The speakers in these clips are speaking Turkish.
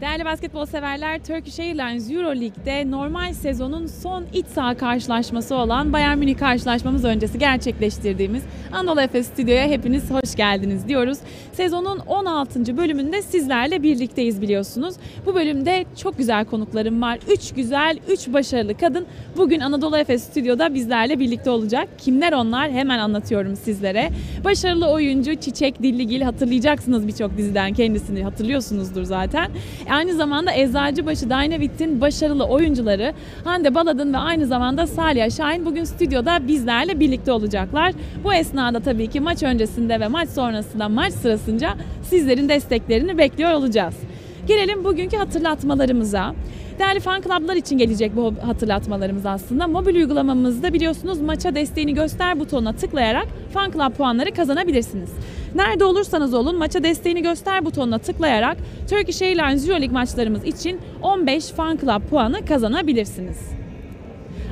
Değerli basketbol severler, Turkish Airlines Euroleague'de normal sezonun son iç saha karşılaşması olan Bayern Münih karşılaşmamız öncesi gerçekleştirdiğimiz Anadolu Efes Stüdyo'ya hepiniz hoş geldiniz diyoruz. Sezonun 16. bölümünde sizlerle birlikteyiz biliyorsunuz. Bu bölümde çok güzel konuklarım var. 3 güzel, 3 başarılı kadın bugün Anadolu Efes Stüdyo'da bizlerle birlikte olacak. Kimler onlar? Hemen anlatıyorum sizlere. Başarılı oyuncu Çiçek Dilligil hatırlayacaksınız birçok diziden kendisini hatırlıyorsunuzdur zaten. Aynı zamanda Eczacıbaşı Dynavit'in başarılı oyuncuları Hande Baladın ve aynı zamanda Salih Şahin bugün stüdyoda bizlerle birlikte olacaklar. Bu esnada tabii ki maç öncesinde ve maç sonrasında maç sırasınca sizlerin desteklerini bekliyor olacağız. Gelelim bugünkü hatırlatmalarımıza. Değerli fan club'lar için gelecek bu hatırlatmalarımız aslında. Mobil uygulamamızda biliyorsunuz maça desteğini göster butonuna tıklayarak fan club puanları kazanabilirsiniz. Nerede olursanız olun maça desteğini göster butonuna tıklayarak Turkish Airlines Euroleague maçlarımız için 15 fan club puanı kazanabilirsiniz.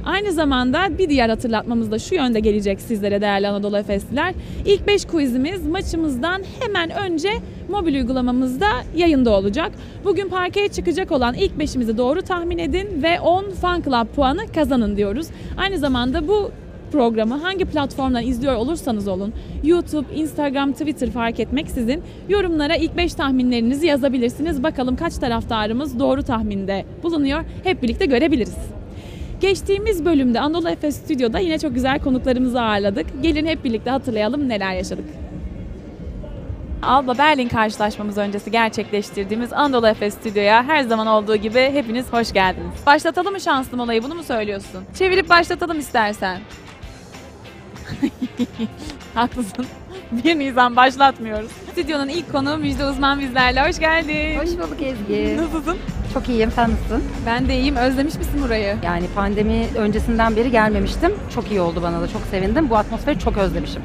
Aynı zamanda bir diğer hatırlatmamız da şu yönde gelecek sizlere değerli Anadolu Efesliler. İlk 5 quizimiz maçımızdan hemen önce mobil uygulamamızda yayında olacak. Bugün parkeye çıkacak olan ilk 5'imizi doğru tahmin edin ve 10 fan club puanı kazanın diyoruz. Aynı zamanda bu programı hangi platformdan izliyor olursanız olun YouTube, Instagram, Twitter fark etmeksizin yorumlara ilk 5 tahminlerinizi yazabilirsiniz. Bakalım kaç taraftarımız doğru tahminde bulunuyor. Hep birlikte görebiliriz. Geçtiğimiz bölümde Anadolu Efes Stüdyo'da yine çok güzel konuklarımızı ağırladık. Gelin hep birlikte hatırlayalım neler yaşadık. Alba Berlin karşılaşmamız öncesi gerçekleştirdiğimiz Anadolu Efes Stüdyo'ya her zaman olduğu gibi hepiniz hoş geldiniz. Başlatalım mı şanslı olayı bunu mu söylüyorsun? Çevirip başlatalım istersen. Haklısın. 1 Nisan başlatmıyoruz. Stüdyonun ilk konuğu Müjde Uzman bizlerle. Hoş geldin. Hoş bulduk Ezgi. Nasılsın? Çok iyiyim, sen nasılsın? Ben de iyiyim. Özlemiş misin burayı? Yani pandemi öncesinden beri gelmemiştim. Çok iyi oldu bana da, çok sevindim. Bu atmosferi çok özlemişim.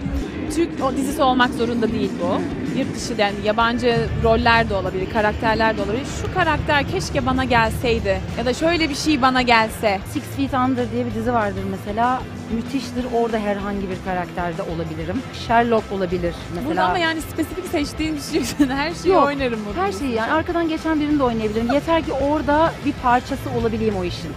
Türk o dizisi olmak zorunda değil bu. Yurt dışı yani yabancı roller de olabilir, karakterler de olabilir. Şu karakter keşke bana gelseydi ya da şöyle bir şey bana gelse. Six Feet Under diye bir dizi vardır mesela. Müthiştir. Orada herhangi bir karakterde olabilirim. Sherlock olabilir mesela. Burada ama yani spesifik seçtiğin bir şey yok. her şeyi Yok, oynarım burada. Her şeyi yani arkadan geçen birini de oynayabilirim. Yeter ki orada bir parçası olabileyim o işin.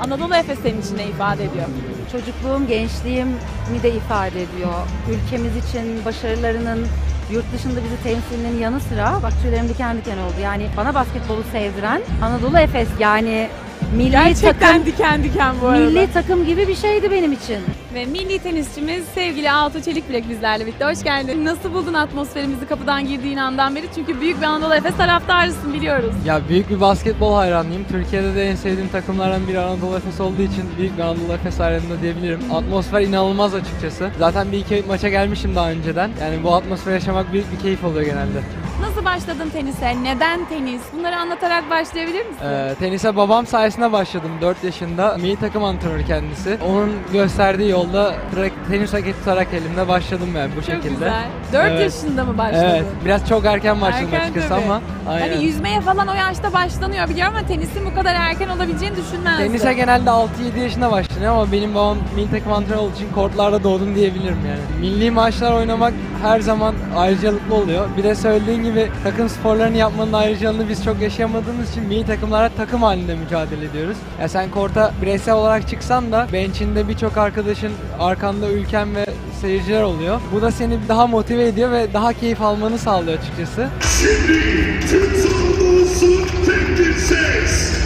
Anadolu Efes senin için ne ifade ediyor? Çocukluğum, gençliğimi de ifade ediyor. Ülkemiz için başarılarının yurt dışında bizi temsilinin yanı sıra bak tüylerim diken diken oldu. Yani bana basketbolu sevdiren Anadolu Efes yani milli Gerçekten takım diken diken bu arada. milli takım gibi bir şeydi benim için. Ve milli tenisçimiz sevgili Altuğ Çelikbilek bizlerle birlikte. Hoş geldin. Nasıl buldun atmosferimizi kapıdan girdiğin andan beri? Çünkü büyük bir Anadolu Efes taraftarısın biliyoruz. Ya büyük bir basketbol hayranıyım. Türkiye'de de en sevdiğim takımlardan biri Anadolu Efes olduğu için büyük bir Anadolu Efes hayranı diyebilirim. Atmosfer inanılmaz açıkçası. Zaten bir iki maça gelmişim daha önceden. Yani bu atmosferi yaşamak büyük bir keyif oluyor genelde. Nasıl başladın tenise? Neden tenis? Bunları anlatarak başlayabilir misin? Ee, tenise babam sayesinde başladım 4 yaşında. Milli takım antrenörü kendisi. Onun gösterdiği yolda direkt tenis raketi tutarak elimde başladım yani bu Çok şekilde. güzel. 4 Evet. yaşında mı başladın? Evet, biraz çok erken başladım Erken açıkçası tabii. ama aynen. Hani yüzmeye falan o yaşta başlanıyor biliyorum ama tenisin bu kadar erken olabileceğini düşünmezdim. Tenise genelde 6-7 yaşında başlanıyor ama benim babam milli takım antrenörü olduğu için kortlarda doğdum diyebilirim yani. Milli maçlar oynamak her zaman ayrıcalıklı oluyor. Bir de söylediğin gibi takım sporlarını yapmanın ayrıcalığını biz çok yaşayamadığımız için milli takımlara takım halinde mücadele ediyoruz. Ya sen korta bireysel olarak çıksan da bench'inde birçok arkadaşın arkanda ülken ve seyirciler oluyor. Bu da seni daha motive ediyor ve daha keyif almanı sağlıyor açıkçası. Şimdi Türk savunması tek bir ses.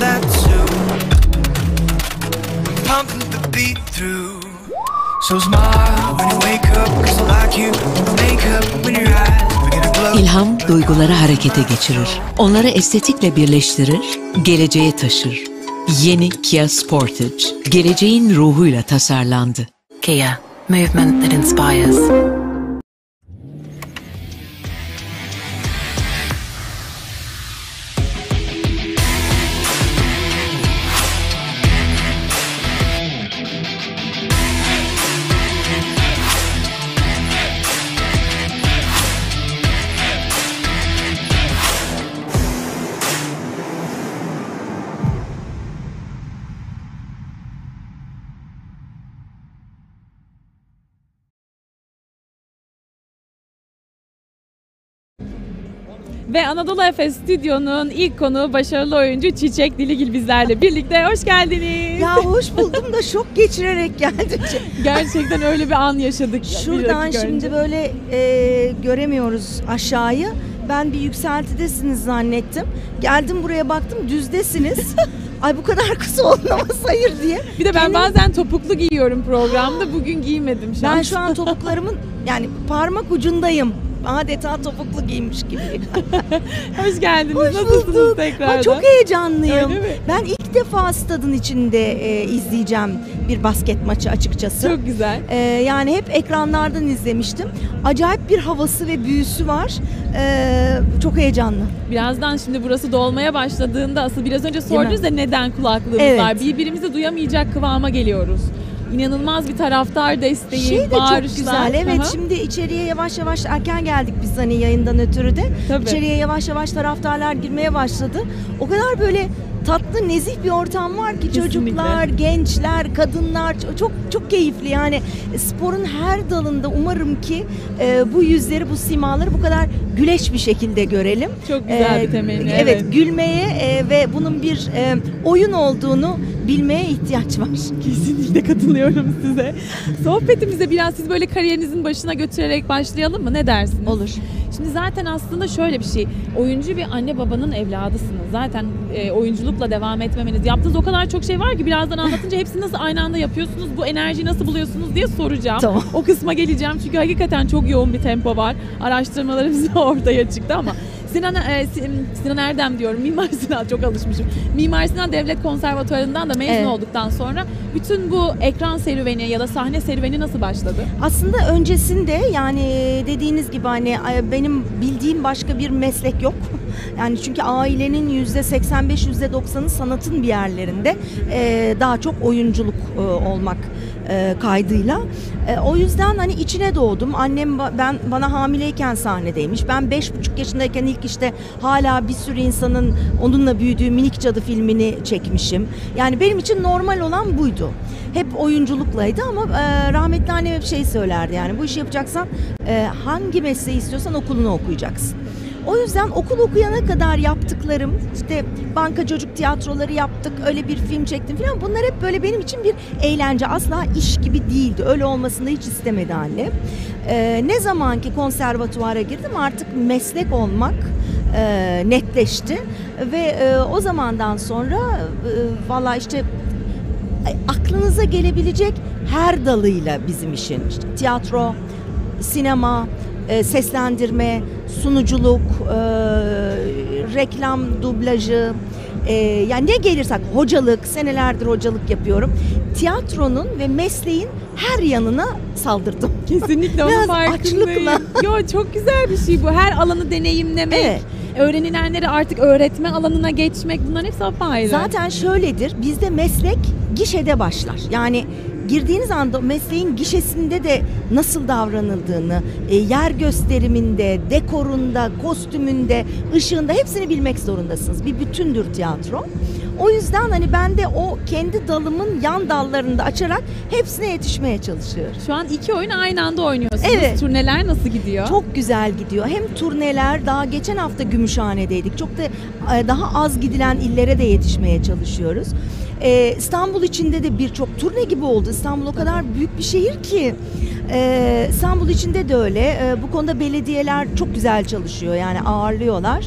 That too. Pumping the beat through. So smile when you wake up, cause I like you. Makeup when your eyes. İlham duyguları harekete geçirir. Onları estetikle birleştirir, geleceğe taşır. Yeni Kia Sportage, geleceğin ruhuyla tasarlandı. Kia, movement that inspires. Ve Anadolu Efes Stüdyo'nun ilk konuğu başarılı oyuncu Çiçek Diligil bizlerle birlikte. Hoş geldiniz. Ya hoş buldum da şok geçirerek geldim. Gerçekten öyle bir an yaşadık. Şuradan şimdi önce. böyle e, göremiyoruz aşağıyı. Ben bir yükseltidesiniz zannettim. Geldim buraya baktım düzdesiniz. Ay bu kadar kısa olmaz hayır diye. Bir de ben Kendim- bazen topuklu giyiyorum programda. Bugün giymedim şu an. Ben şu an topuklarımın yani parmak ucundayım. Adeta topuklu giymiş gibi. Hoş geldiniz. Hoş Nasılsınız bulduk. tekrardan? Ay, çok heyecanlıyım. Ben ilk defa stadın içinde e, izleyeceğim bir basket maçı açıkçası. Çok güzel. Ee, yani hep ekranlardan izlemiştim. Acayip bir havası ve büyüsü var. Ee, çok heyecanlı. Birazdan şimdi burası dolmaya başladığında asıl biraz önce sordunuz da neden kulaklığımız Evet. var. Birbirimizi duyamayacak kıvama geliyoruz. İnanılmaz bir taraftar desteği, Şey de bağırışlar. çok güzel. Evet Aha. şimdi içeriye yavaş yavaş erken geldik biz hani yayından ötürü de. Tabii. İçeriye yavaş yavaş taraftarlar girmeye başladı. O kadar böyle tatlı nezih bir ortam var ki Kesinlikle. çocuklar, gençler, kadınlar çok çok keyifli. Yani sporun her dalında umarım ki e, bu yüzleri, bu simaları bu kadar güleç bir şekilde görelim. Çok güzel Ee, bir temenni. Evet, gülmeye e, ve bunun bir e, oyun olduğunu bilmeye ihtiyaç var. Kesinlikle katılıyorum size. Sohbetimize biraz siz böyle kariyerinizin başına götürerek başlayalım mı? Ne dersiniz? Olur. Şimdi zaten aslında şöyle bir şey. Oyuncu bir anne babanın evladısınız. Zaten e, oyunculukla devam etmemeniz. Yaptığınız o kadar çok şey var ki birazdan anlatınca hepsini nasıl aynı anda yapıyorsunuz? Bu enerjiyi nasıl buluyorsunuz diye soracağım. Tamam. O kısma geleceğim çünkü hakikaten çok yoğun bir tempo var. Araştırmalarımız ortaya çıktı ama Sinan, e, Sin- Sinan Erdem diyorum. Mimar Sinan çok alışmışım. Mimar Sinan Devlet Konservatuarı'ndan da mezun Evet. olduktan sonra bütün bu ekran serüveni ya da sahne serüveni nasıl başladı? Aslında öncesinde yani dediğiniz gibi hani benim bildiğim başka bir meslek yok. Yani çünkü ailenin yüzde 85 yüzde 90'ı sanatın bir yerlerinde e, daha çok oyunculuk e, olmak e, kaydıyla. E, o yüzden hani içine doğdum. Annem ben bana hamileyken sahnedeymiş. Ben beş buçuk yaşındayken ilk işte hala bir sürü insanın onunla büyüdüğü Minik Cadı filmini çekmişim. Yani benim için normal olan buydu. Hep oyunculuklaydı ama e, rahmetli annem hep şey söylerdi yani bu işi yapacaksan e, hangi mesleği istiyorsan okulunu okuyacaksın. O yüzden okul okuyana kadar yaptıklarım işte banka çocuk tiyatroları yaptık öyle bir film çektim falan bunlar hep böyle benim için bir eğlence. Asla iş gibi değildi. Öyle olmasını hiç istemedi annem. Ee, ne zaman ki konservatuvara girdim artık meslek olmak e, netleşti. Ve e, o zamandan sonra e, valla işte aklınıza gelebilecek her dalıyla bizim işin. İşte tiyatro, sinema, e, seslendirme, sunuculuk, e, reklam dublajı, e, yani ne gelirsek hocalık, senelerdir hocalık yapıyorum. Tiyatronun ve mesleğin her yanına saldırdım. Kesinlikle onun Biraz farkındayım. açlıkla. Yo çok güzel bir şey bu. Her alanı deneyimlemek. Evet. Öğrenilenleri artık öğretme alanına geçmek bunların hepsi apayrı. Zaten şöyledir. Bizde meslek gişede başlar. Yani girdiğiniz anda mesleğin gişesinde de nasıl davranıldığını, e, yer gösteriminde, dekorunda, kostümünde, ışığında hepsini bilmek zorundasınız. Bir bütündür tiyatro. O yüzden hani ben de o kendi dalımın yan dallarını da açarak hepsine yetişmeye çalışıyorum. Şu an iki oyun aynı anda oynuyorsunuz. Evet. Turneler nasıl gidiyor? Çok güzel gidiyor. Hem turneler daha geçen hafta Gümüşhane'deydik. Çok da e, daha az gidilen illere de yetişmeye çalışıyoruz. E, İstanbul içinde de birçok turne gibi oldu. İstanbul o kadar büyük bir şehir ki. E, İstanbul içinde de öyle. Bu konuda belediyeler çok güzel çalışıyor. Yani ağırlıyorlar.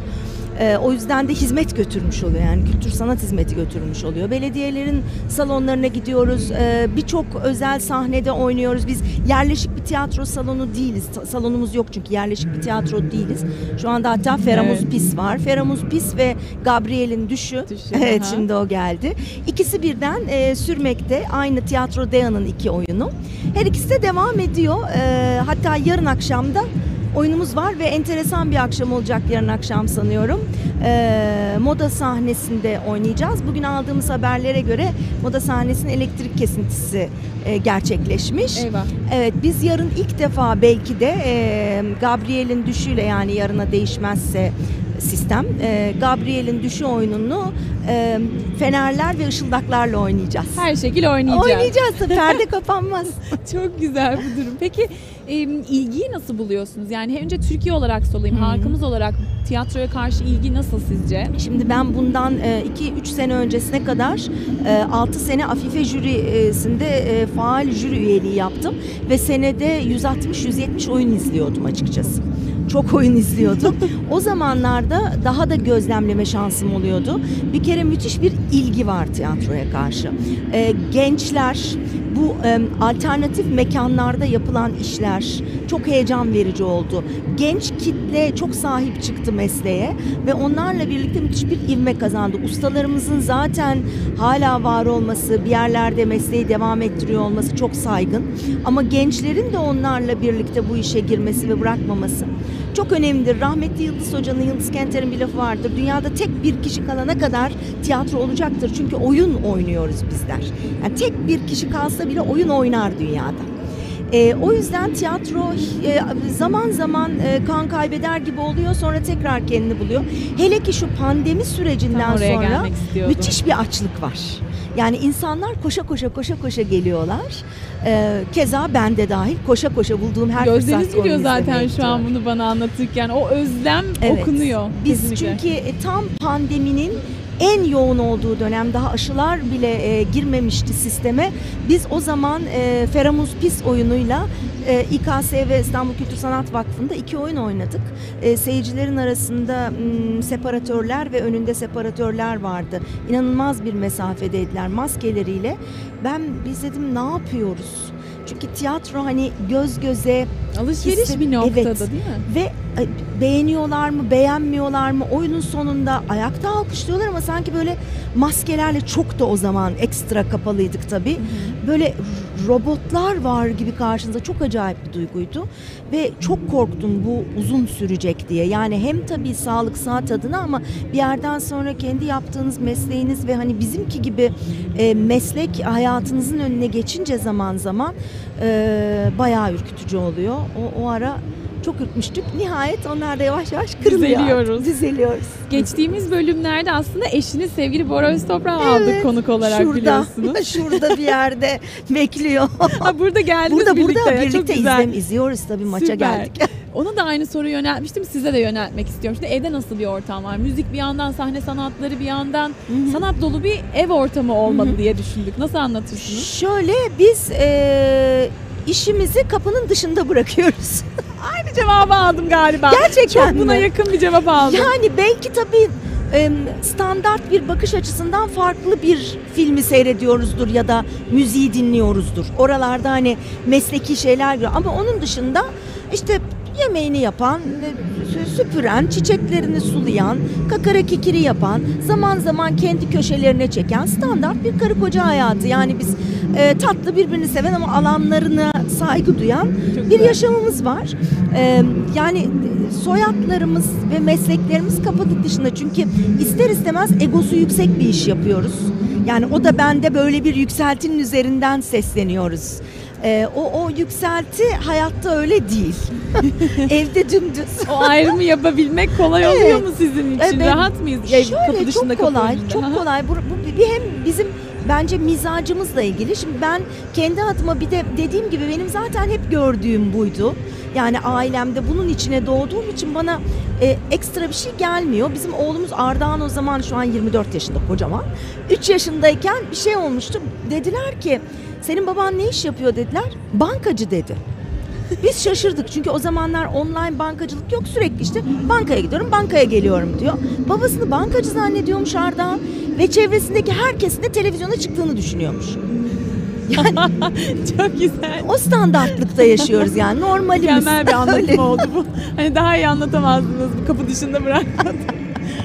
E, o yüzden de hizmet götürmüş oluyor yani kültür sanat hizmeti götürmüş oluyor. Belediyelerin salonlarına gidiyoruz. E, Birçok özel sahnede oynuyoruz. Biz yerleşik bir tiyatro salonu değiliz. Salonumuz yok çünkü yerleşik bir tiyatro değiliz. Şu anda hatta Feramuz Evet. Pis var. Feramuz Pis ve Gabriel'in Düşü. Düşü, evet aha. şimdi o geldi. İkisi birden e, sürmekte. Aynı Tiyatro Dea'nın iki oyunu. Her ikisi de devam ediyor. E, hatta yarın akşamda oyunumuz var ve enteresan bir akşam olacak yarın akşam sanıyorum. Ee, moda sahnesinde oynayacağız. Bugün aldığımız haberlere göre moda sahnesinin elektrik kesintisi e, gerçekleşmiş. Eyvah. Evet biz yarın ilk defa belki de e, Gabriel'in düşüyle yani yarına değişmezse sistem e, Gabriel'in düşü oyununu e, fenerler ve ışıldaklarla oynayacağız. Her şekil oynayacağız. Oynayacağız. Perde kapanmaz. Çok güzel bu durum. Peki e, ilgiyi nasıl buluyorsunuz? Yani önce Türkiye olarak sorayım, Hı. halkımız olarak tiyatroya karşı ilgi nasıl sizce? Şimdi ben bundan 2-3 sene öncesine kadar 6 sene Afife jürisinde e, faal jüri üyeliği yaptım ve senede 160-170 oyun izliyordum açıkçası. Çok oyun izliyordum. o zamanlarda daha da gözlemleme şansım oluyordu. Bir kere müthiş bir ilgi var tiyatroya karşı. E, gençler bu e, alternatif mekanlarda yapılan işler çok heyecan verici oldu. Genç kitle çok sahip çıktı mesleğe ve onlarla birlikte müthiş bir ivme kazandı. Ustalarımızın zaten hala var olması, bir yerlerde mesleği devam ettiriyor olması çok saygın. Ama gençlerin de onlarla birlikte bu işe girmesi ve bırakmaması çok önemlidir. Rahmetli Yıldız Hoca'nın, Yıldız Kenter'in bir lafı vardır. Dünyada tek bir kişi kalana kadar tiyatro olacaktır. Çünkü oyun oynuyoruz bizler. Yani tek bir kişi kalsa bile oyun oynar dünyada. E, o yüzden tiyatro e, zaman zaman e, kan kaybeder gibi oluyor sonra tekrar kendini buluyor. Hele ki şu pandemi sürecinden sonra müthiş bir açlık var. Yani insanlar koşa koşa koşa koşa geliyorlar. E, keza ben de dahil koşa koşa bulduğum her Gözleriniz gülüyor zaten şu an bunu bana anlatırken. O özlem Evet. okunuyor. Biz kesinlikle. çünkü e, tam pandeminin en yoğun olduğu dönem daha aşılar bile e, girmemişti sisteme. Biz o zaman e, Feramuz Pis oyunuyla e, İKS ve İstanbul Kültür Sanat Vakfı'nda iki oyun oynadık. E, seyircilerin arasında m, separatörler ve önünde separatörler vardı. İnanılmaz bir mesafedeydiler maskeleriyle. Ben biz dedim ne yapıyoruz? Çünkü tiyatro hani göz göze Alışveriş Hisset- bir noktada Evet. değil mi? ve e, beğeniyorlar mı, beğenmiyorlar mı? Oyunun sonunda ayakta alkışlıyorlar ama sanki böyle maskelerle çok da o zaman ekstra kapalıydık tabii. Böyle robotlar var gibi karşınıza çok acayip bir duyguydu ve çok korktum bu uzun sürecek diye. Yani hem tabii sağlık saat adına ama bir yerden sonra kendi yaptığınız mesleğiniz ve hani bizimki gibi e, meslek hayatınızın önüne geçince zaman zaman e, bayağı ürkütücü oluyor. O, o ara çok ürkmüştük. Nihayet onlar da yavaş yavaş kırılıyor. Düzeliyoruz. Düzeliyoruz. Geçtiğimiz bölümlerde aslında eşiniz sevgili Bora Öztoprak'ı aldık Evet, konuk olarak şurada, biliyorsunuz. şurada bir yerde bekliyor. Ha, burada geldiniz burada birlikte. burada ya, çok birlikte güzel. izlem izliyoruz tabii maça Süper. geldik. Ona da aynı soruyu yöneltmiştim. Size de yöneltmek istiyorum. Şimdi evde nasıl bir ortam var? Müzik bir yandan, sahne sanatları bir yandan. Sanat dolu bir ev ortamı olmalı diye düşündük. Nasıl anlatırsınız? Şöyle biz e, işimizi kapının dışında bırakıyoruz. Cevabı aldım galiba. Gerçekten Çok buna mi? yakın bir cevap aldım. Yani belki tabii standart bir bakış açısından farklı bir filmi seyrediyoruzdur ya da müziği dinliyoruzdur. Oralarda hani mesleki şeyler görüyor. Ama onun dışında işte yemeğini yapan, e, sü- süpüren, çiçeklerini sulayan, kakara kikiri yapan, zaman zaman kendi köşelerine çeken standart bir karı koca hayatı. Yani biz e, tatlı birbirini seven ama alanlarına saygı duyan Çok bir yaşamımız var. E, yani soyadlarımız ve mesleklerimiz kapatı dışında çünkü ister istemez egosu yüksek bir iş yapıyoruz. Yani o da bende böyle bir yükseltinin üzerinden sesleniyoruz. Ee, o, o yükselti hayatta öyle değil. Evde dümdüz. O ayrımı yapabilmek kolay oluyor Evet. mu sizin için? Evet. Rahat mıyız? Ev, kapı Şöyle dışında, çok kapı kolay, önünde. çok kolay. Bu, bu hem bizim bence mizacımızla ilgili. Şimdi ben kendi adıma bir de dediğim gibi benim zaten hep gördüğüm buydu. Yani ailemde bunun içine doğduğum için bana e, ekstra bir şey gelmiyor. Bizim oğlumuz Ardahan o zaman şu an 24 yaşında kocaman. 3 yaşındayken bir şey olmuştu. Dediler ki senin baban ne iş yapıyor dediler. Bankacı dedi. Biz şaşırdık çünkü o zamanlar online bankacılık yok sürekli işte bankaya gidiyorum bankaya geliyorum diyor. Babasını bankacı zannediyormuş Ardahan ve çevresindeki herkesin de televizyona çıktığını düşünüyormuş. Yani Çok güzel. o standartlıkta yaşıyoruz yani normalimiz. Mükemmel bir anlatım oldu bu. Hani daha iyi anlatamazdınız bu kapı dışında bırakmadan.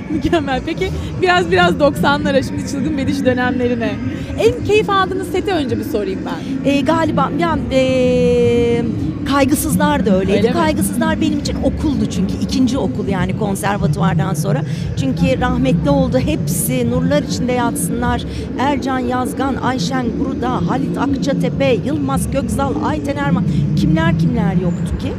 Mükemmel. Peki biraz biraz 90'lara şimdi çılgın bediş dönemlerine. En keyif aldığınız seti önce bir sorayım ben. Ee, galiba ya e, kaygısızlar da öyleydi. Öyle mi? kaygısızlar benim için okuldu çünkü ikinci okul yani konservatuvardan sonra. Çünkü rahmetli oldu hepsi nurlar içinde yatsınlar. Ercan Yazgan, Ayşen Guruda, Halit Akçatepe, Yılmaz Gökzal, Ayten Erman kimler kimler yoktu ki.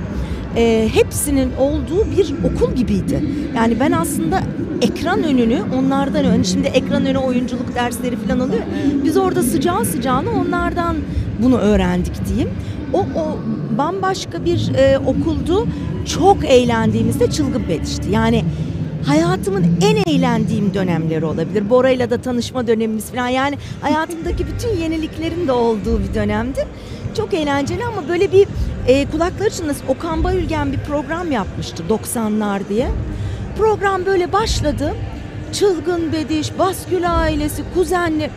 E, hepsinin olduğu bir okul gibiydi. Yani ben aslında ekran önünü onlardan ön, şimdi ekran önü oyunculuk dersleri falan alıyor. Biz orada sıcağı sıcağına onlardan bunu öğrendik diyeyim. O, o bambaşka bir e, okuldu. Çok eğlendiğimizde çılgın bedişti. Yani hayatımın en eğlendiğim dönemleri olabilir. Bora'yla da tanışma dönemimiz falan. Yani hayatımdaki bütün yeniliklerin de olduğu bir dönemdi. Çok eğlenceli ama böyle bir e, kulakları çınlasın. Okan Bayülgen bir program yapmıştı 90'lar diye. Program böyle başladı. Çılgın Bediş, Baskül ailesi, kuzenler.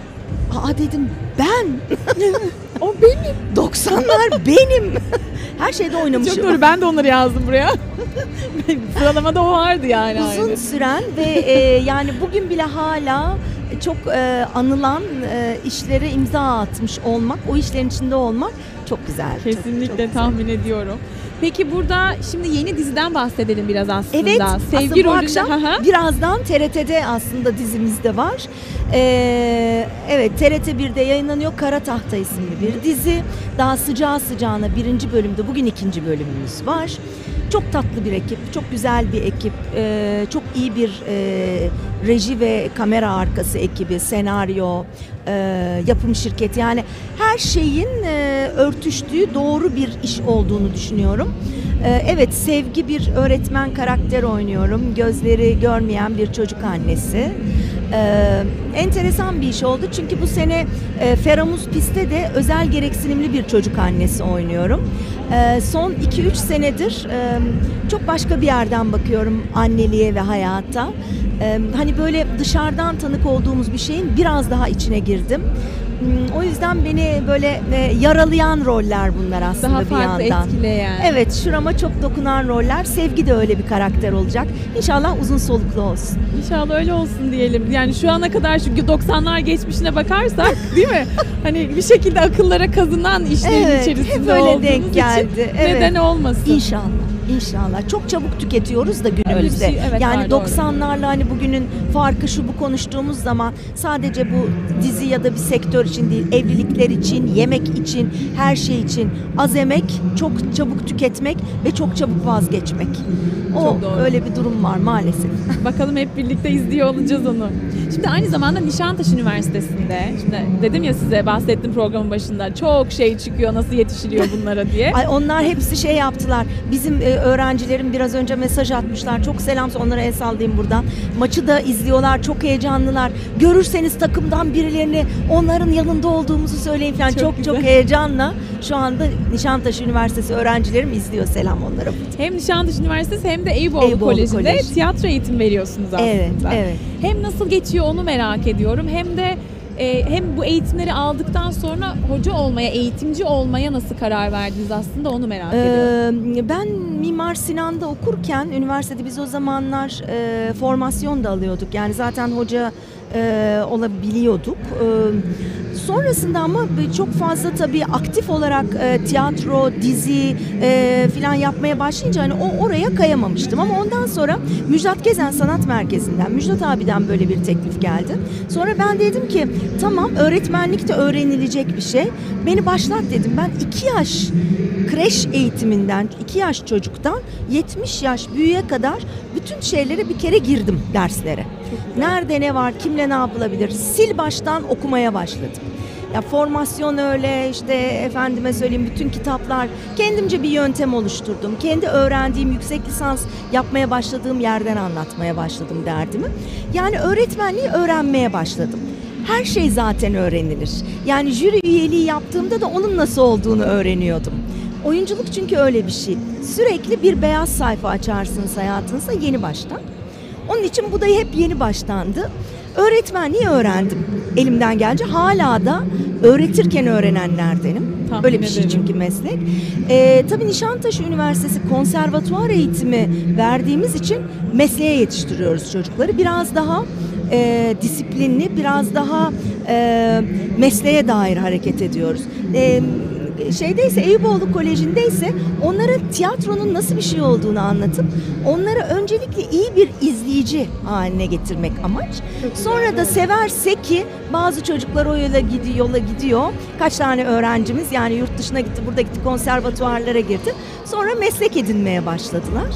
Aa dedim ben. O benim. 90'lar benim. Her şeyde oynamışım. Çok doğru. Ben de onları yazdım buraya. Sıralamada o vardı yani. Uzun aynı. süren ve e, yani bugün bile hala çok e, anılan e, işlere imza atmış olmak, o işlerin içinde olmak çok güzel. çok- Kesinlikle çok güzel. tahmin ediyorum. Peki burada şimdi yeni diziden bahsedelim biraz aslında. Evet, Sevgi aslında bu rolünde. akşam hı. birazdan TRT'de aslında dizimizde var. Ee, evet TRT 1'de yayınlanıyor Kara Tahta isimli bir dizi. Daha sıcağı sıcağına birinci bölümde bugün ikinci bölümümüz var. Çok tatlı bir ekip, çok güzel bir ekip, ee, çok iyi bir ee, reji ve kamera arkası ekibi, senaryo, ee, yapım şirketi yani her şeyin ee, örtüştüğü doğru bir iş olduğunu düşünüyorum. Ee, Evet Sevgi bir öğretmen karakter oynuyorum. Gözleri görmeyen bir çocuk annesi. Ee, enteresan bir iş oldu çünkü bu sene e, Feramuz Piste de özel gereksinimli bir çocuk annesi oynuyorum. Ee, son 2-3 senedir e, çok başka bir yerden bakıyorum anneliğe ve hayata. Ee, hani böyle dışarıdan tanık olduğumuz bir şeyin biraz daha içine girdim. Hmm, O yüzden beni böyle e, yaralayan roller bunlar aslında Daha bir farklı yandan. etkileyen. Evet şurama çok dokunan roller. Sevgi de öyle bir karakter olacak. İnşallah uzun soluklu olsun. İnşallah öyle olsun diyelim. Yani şu ana kadar şu 90'lar geçmişine bakarsak değil mi? Hani bir şekilde akıllara kazınan işlerin Evet, içerisinde hep öyle için. Evet. neden olmasın? İnşallah. İnşallah. Çok çabuk tüketiyoruz da günümüzde. şey, evet, yani var, doğru. 90'larla hani bugünün farkı şu bu konuştuğumuz zaman sadece bu dizi ya da bir sektör için değil, evlilikler için, yemek için, her şey için az emek, çok çabuk tüketmek ve çok çabuk vazgeçmek. O Çok doğru. öyle bir durum var maalesef. Bakalım hep birlikte izliyor olacağız onu. Şimdi aynı zamanda Nişantaşı Üniversitesi'nde, şimdi dedim ya size bahsettim programın başında çok şey çıkıyor nasıl yetişiliyor bunlara diye. Ay onlar hepsi şey yaptılar. Bizim e, öğrencilerim biraz önce mesaj atmışlar. Çok selam onlara el sallayayım buradan. Maçı da izliyorlar. Çok heyecanlılar. Görürseniz takımdan birilerini onların yanında olduğumuzu söyleyin falan. Çok Çok çok, heyecanla şu anda Nişantaşı Üniversitesi öğrencilerim izliyor. Selam onlara. Hem Nişantaşı Üniversitesi hem de Eyüboğlu, Eyüboğlu Koleji'nde Kolej. tiyatro eğitim veriyorsunuz aslında. Evet, evet. Hem nasıl geçiyor onu merak ediyorum hem de e, hem bu eğitimleri aldıktan sonra hoca olmaya, eğitimci olmaya nasıl karar verdiniz aslında onu merak ediyorum. Ee, ben Mimar Sinan'da okurken üniversitede biz o zamanlar e, formasyon da alıyorduk. Yani zaten hoca e, olabiliyorduk. E, sonrasında ama çok fazla tabii aktif olarak e, tiyatro, dizi e, falan yapmaya başlayınca hani o oraya kayamamıştım. Ama ondan sonra Müjdat Gezen Sanat Merkezi'nden, Müjdat abiden böyle bir teklif geldi. Sonra ben dedim ki tamam öğretmenlik de öğrenilecek bir şey. Beni başlat dedim. Ben iki yaş kreş eğitiminden 2 yaş çocuktan 70 yaş büyüğe kadar bütün şeylere bir kere girdim derslere. Nerede ne var, kimle ne yapılabilir sil baştan okumaya başladım. Ya formasyon öyle işte efendime söyleyeyim bütün kitaplar kendimce bir yöntem oluşturdum. Kendi öğrendiğim yüksek lisans yapmaya başladığım yerden anlatmaya başladım derdimi. Yani öğretmenliği öğrenmeye başladım. Her şey zaten öğrenilir. Yani jüri üyeliği yaptığımda da onun nasıl olduğunu öğreniyordum. Oyunculuk çünkü öyle bir şey. Sürekli bir beyaz sayfa açarsınız hayatınızda yeni baştan. Onun için bu da hep yeni baştandı. Öğretmenliği öğrendim. Elimden gelince hala da öğretirken öğrenenlerdenim. Tahmin Öyle bir şey ederim. çünkü meslek. Ee, tabii Nişantaşı Üniversitesi konservatuvar eğitimi verdiğimiz için mesleğe yetiştiriyoruz çocukları. Biraz daha e, disiplinli, biraz daha e, mesleğe dair hareket ediyoruz. E, şeydeyse Eyüboğlu Koleji'ndeyse onlara tiyatronun nasıl bir şey olduğunu anlatıp onları öncelikle iyi bir izleyici haline getirmek amaç. Sonra da severse ki bazı çocuklar o yola gidiyor, yola gidiyor. Kaç tane öğrencimiz yani yurt dışına gitti, burada gitti, konservatuvarlara girdi. Sonra meslek edinmeye başladılar.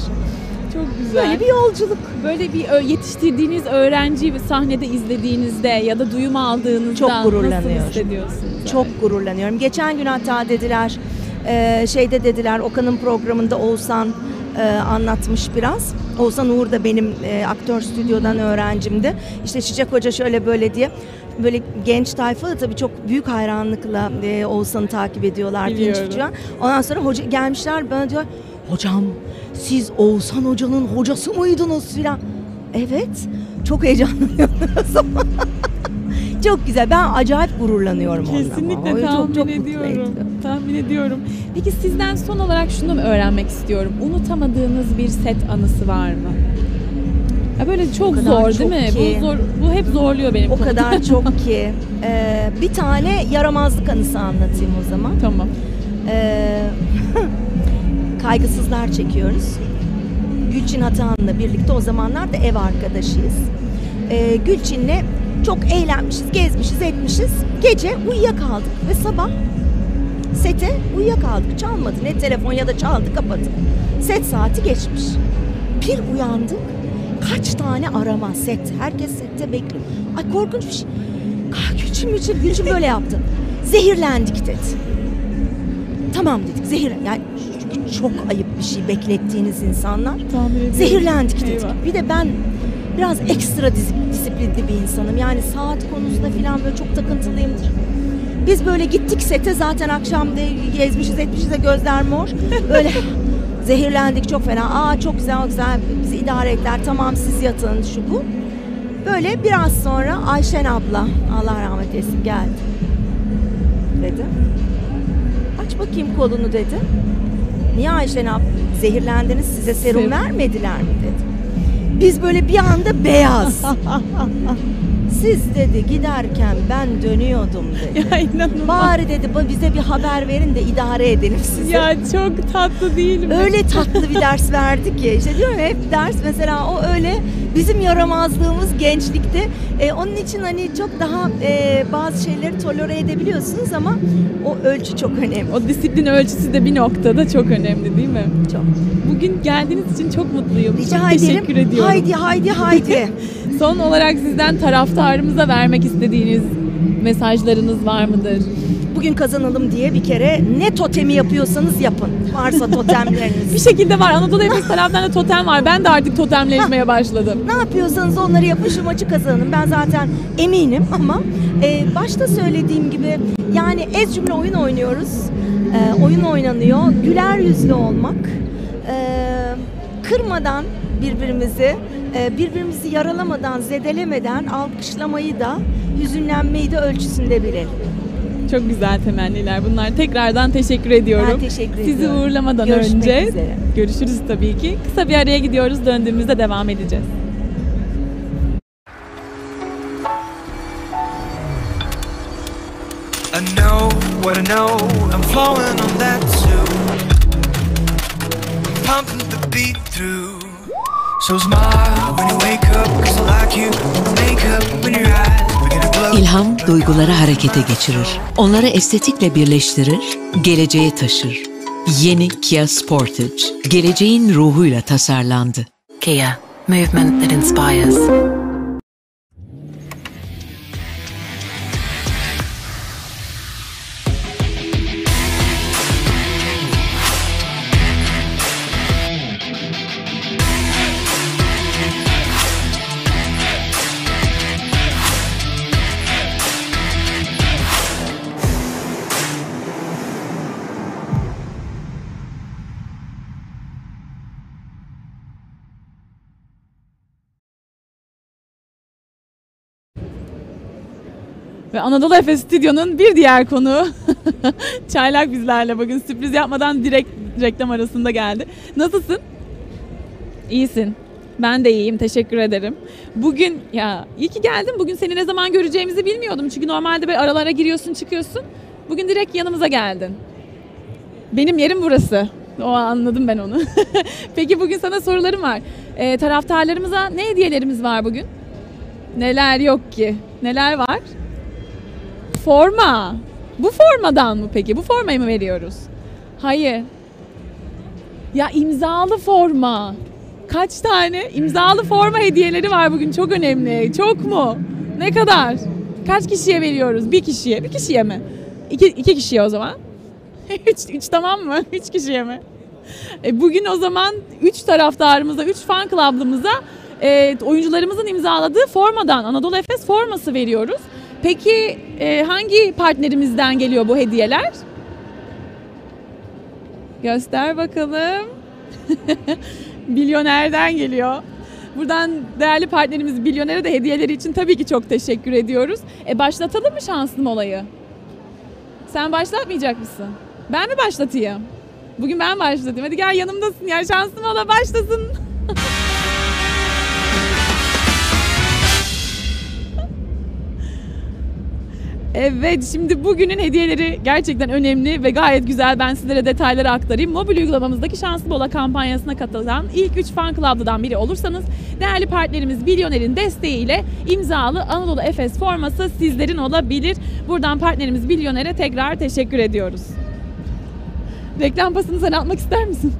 Çok güzel. Böyle bir yolculuk. Böyle bir yetiştirdiğiniz öğrenciyi sahnede izlediğinizde ya da duyum aldığınızda Çok nasıl gururlanıyorum. hissediyorsunuz? Çok gururlanıyorum. Geçen gün hatta dediler, e, şeyde dediler Okan'ın programında Oğuzhan e, anlatmış biraz. Oğuzhan Uğur da benim e, aktör stüdyodan öğrencimdi. İşte Çiçek Hoca şöyle böyle diye. Böyle genç tayfa da tabii çok büyük hayranlıkla e, Oğuzhan'ı takip ediyorlar. Ondan sonra hoca gelmişler bana diyor hocam siz Oğuzhan Hoca'nın hocası mıydınız filan. Evet. Çok heyecanlanıyorum o zaman. Çok güzel. Ben acayip gururlanıyorum ondan. Kesinlikle O çok- tahmin çok mutlu ediyorum. Tahmin ediyorum. Peki sizden son olarak şunu öğrenmek istiyorum? Unutamadığınız bir set anısı var mı? Ya böyle çok zor çok değil mi? ki. Bu zor, bu hep zorluyor benim O konuda. kadar çok ki. Ee, bir tane yaramazlık anısı anlatayım o zaman. Tamam. Ee, kaygısızlar çekiyoruz. Gülçin Atahan'la birlikte o zamanlar da ev arkadaşıyız. Ee, Gülçin'le çok eğlenmişiz, gezmişiz, etmişiz. Gece uyuyakaldık ve sabah sete uyuyakaldık. Çalmadı ne telefon ya da çaldı kapadı. Set saati geçmiş. Bir uyandık. Kaç tane arama set. Herkes sette bekliyor. Ay korkunç bir şey. Ah, Gülçin, Gülçin, Gülçin böyle yaptı. Zehirlendik dedi. Tamam dedik zehir yani çok ayıp bir şey beklettiğiniz insanlar. Zehirlendik dedik. Eyvah. Bir de ben biraz ekstra dis- disiplinli bir insanım. Yani saat konusunda falan böyle çok takıntılıyımdır. Biz böyle gittik sete zaten akşam da gezmişiz etmişiz de gözler mor. Böyle zehirlendik çok fena. Aa çok güzel güzel bizi idare ettiler. Tamam siz yatın şu bu. Böyle biraz sonra Ayşen abla Allah rahmet eylesin geldi. Dedi. Aç bakayım kolunu dedi. Niye Ayşen abla? Zehirlendiniz size serum vermediler mi dedi. Biz böyle bir anda beyaz. Siz dedi giderken ben dönüyordum dedi. Ya inanılmaz. Bari dedi "ba- bize bir haber verin de idare edelim sizi. Ya çok tatlı değil mi? Öyle tatlı bir ders verdi ki. İşte diyorum ya, hep ders mesela o öyle bizim yaramazlığımız gençlikte. E, onun için hani çok daha e, bazı şeyleri tolere edebiliyorsunuz ama o ölçü çok önemli. O disiplin ölçüsü de bir noktada çok önemli değil mi? Çok. Bugün geldiğiniz için çok mutluyum. Rica çok ederim. teşekkür ediyorum. Haydi haydi haydi. Son olarak sizden taraftarımıza vermek istediğiniz mesajlarınız var mıdır? Bugün kazanalım diye bir kere ne totemi yapıyorsanız yapın. Varsa totemleriniz. Bir şekilde var. Anadolu Efes taraftan da totem var. Ben de artık totemleşmeye başladım. Ne yapıyorsanız onları yapın şu maçı kazanın. Ben zaten eminim ama e, başta söylediğim gibi yani ez cümle oyun oynuyoruz. E, oyun oynanıyor. Güler yüzlü olmak. e, kırmadan birbirimizi, e, birbirimizi yaralamadan, zedelemeden alkışlamayı da, hüzünlenmeyi de ölçüsünde bilelim. Çok güzel temenniler bunlar. Tekrardan teşekkür ediyorum. Ben teşekkür Sizi ediyorum. uğurlamadan Görüşmek önce üzere. görüşürüz tabii ki. Kısa bir araya gidiyoruz. Döndüğümüzde devam edeceğiz. I know what I know, I'm flowing on that too. Pumping the beat through. So smile when you wake up, cause I like you. Make up when your eyes. İlham duyguları harekete geçirir. Onları estetikle birleştirir, geleceğe taşır. Yeni Kia Sportage, geleceğin ruhuyla tasarlandı. Kia, movement that inspires. Ve Anadolu Efes Stüdyo'nun bir diğer konuğu Çaylak bizlerle bugün sürpriz yapmadan direkt reklam arasında geldi. Nasılsın? İyisin. Ben de iyiyim. Teşekkür ederim. Bugün ya iyi ki geldin. Bugün seni ne zaman göreceğimizi bilmiyordum. Çünkü normalde böyle aralara giriyorsun çıkıyorsun. Bugün direkt yanımıza geldin. Benim yerim burası. O anladım ben onu. Peki bugün sana sorularım var. Ee, taraftarlarımıza ne hediyelerimiz var bugün? Neler yok ki? Neler var? Forma. Bu formadan mı peki? Bu formayı mı veriyoruz? Hayır. Ya imzalı forma. Kaç tane imzalı forma hediyeleri var bugün çok önemli. Çok mu? Ne kadar? Kaç kişiye veriyoruz? Bir kişiye. Bir kişiye mi? İki, iki kişiye o zaman. üç, üç tamam mı? Üç kişiye mi? E, bugün o zaman üç taraftarımıza, üç fan club'ımıza e, oyuncularımızın imzaladığı formadan Anadolu Efes forması veriyoruz. Peki e, hangi partnerimizden geliyor bu hediyeler? Göster bakalım. Bilyoner'den geliyor. Buradan değerli partnerimiz Bilyoner'e de hediyeleri için tabii ki çok teşekkür ediyoruz. E başlatalım mı şanslı olayı? Sen başlatmayacak mısın? Ben mi başlatayım? Bugün ben başlatayım. Hadi gel yanımdasın ya şanslı mola başlasın. Evet şimdi bugünün hediyeleri gerçekten önemli ve gayet güzel. Ben sizlere detayları aktarayım. Mobil uygulamamızdaki Şanslı Bola kampanyasına katılan ilk 3 fan club'dan biri olursanız değerli partnerimiz Bilyoner'in desteğiyle imzalı Anadolu Efes forması sizlerin olabilir. Buradan partnerimiz Bilyoner'e tekrar teşekkür ediyoruz. Reklam pasını sen atmak ister misin?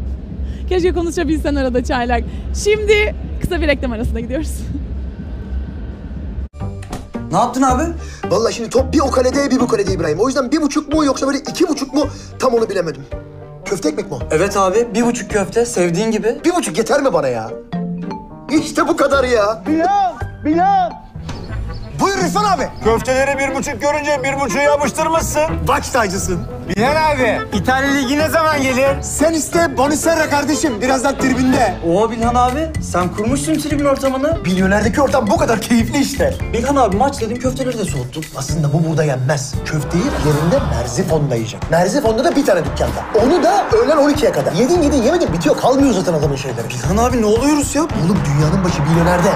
Keşke konuşabilsen arada çaylak. Şimdi kısa bir reklam arasına gidiyoruz. Ne yaptın abi? Vallahi şimdi top bir o kalede bir bu kalede İbrahim. O yüzden bir buçuk mu yoksa böyle iki buçuk mu tam onu bilemedim. Köfte ekmek mi o? Evet abi bir buçuk köfte sevdiğin gibi. Bir buçuk yeter mi bana ya? İşte bu kadar ya. Pilav, pilav. Buyur Rıfan abi. Köfteleri bir buçuk görünce bir buçuğu yapıştırmışsın. Baş tacısın. Bilal abi, İtalya Ligi ne zaman gelir? Sen iste Bonuserra kardeşim. Birazdan tribünde. Oo Bilhan abi sen kurmuşsun tribün ortamını. Milyonerdeki ortam bu kadar keyifli işte. Bilhan abi maç dedim köfteleri de soğuttun. Aslında bu burada yenmez. Köfteyi yerinde Merzifon'da yiyecek. Merzifon'da da bir tane dükkanda. Onu da öğlen 12'ye kadar. Yedin yedin yemedin bitiyor. Kalmıyor zaten adamın şeyleri. Bilhan abi ne oluyoruz ya? Oğlum dünyanın başı milyonerde.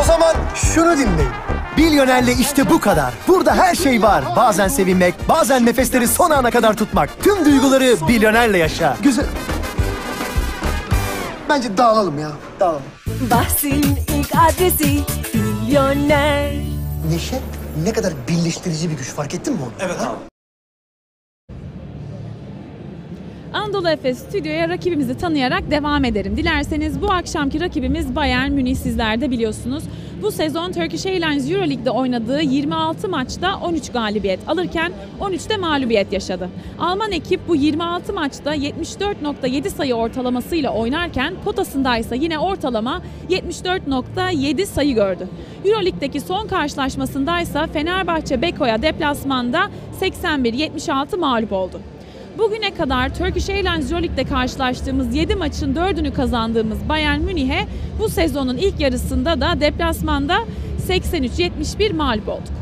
O zaman şunu dinleyin. Milyonerle işte bu kadar. Burada her şey var. Bazen sevinmek, bazen nefesleri son ana kadar tutmak. Tüm duyguları milyonerle yaşa. Güzel. Bence dağılalım ya. Dağılalım. Bahsin ilk adresi Milyoner. Neşe ne kadar birleştirici bir güç fark ettin mi onu? Evet abi. Anadolu Efes stüdyoya rakibimizi tanıyarak devam ederim. Dilerseniz bu akşamki rakibimiz Bayern Münih sizler de biliyorsunuz. Bu sezon Turkish Airlines Euroleague'de oynadığı 26 maçta 13 galibiyet alırken 13'te mağlubiyet yaşadı. Alman ekip bu 26 maçta 74.7 sayı ortalamasıyla oynarken potasında ise yine ortalama 74.7 sayı gördü. Euroleague'deki son karşılaşmasında ise Fenerbahçe Beko'ya deplasmanda 81-76 mağlup oldu. Bugüne kadar Turkish Airlines Euroleague'de karşılaştığımız 7 maçın 4'ünü kazandığımız Bayern Münih'e bu sezonun ilk yarısında da deplasmanda 83-71 mağlup olduk.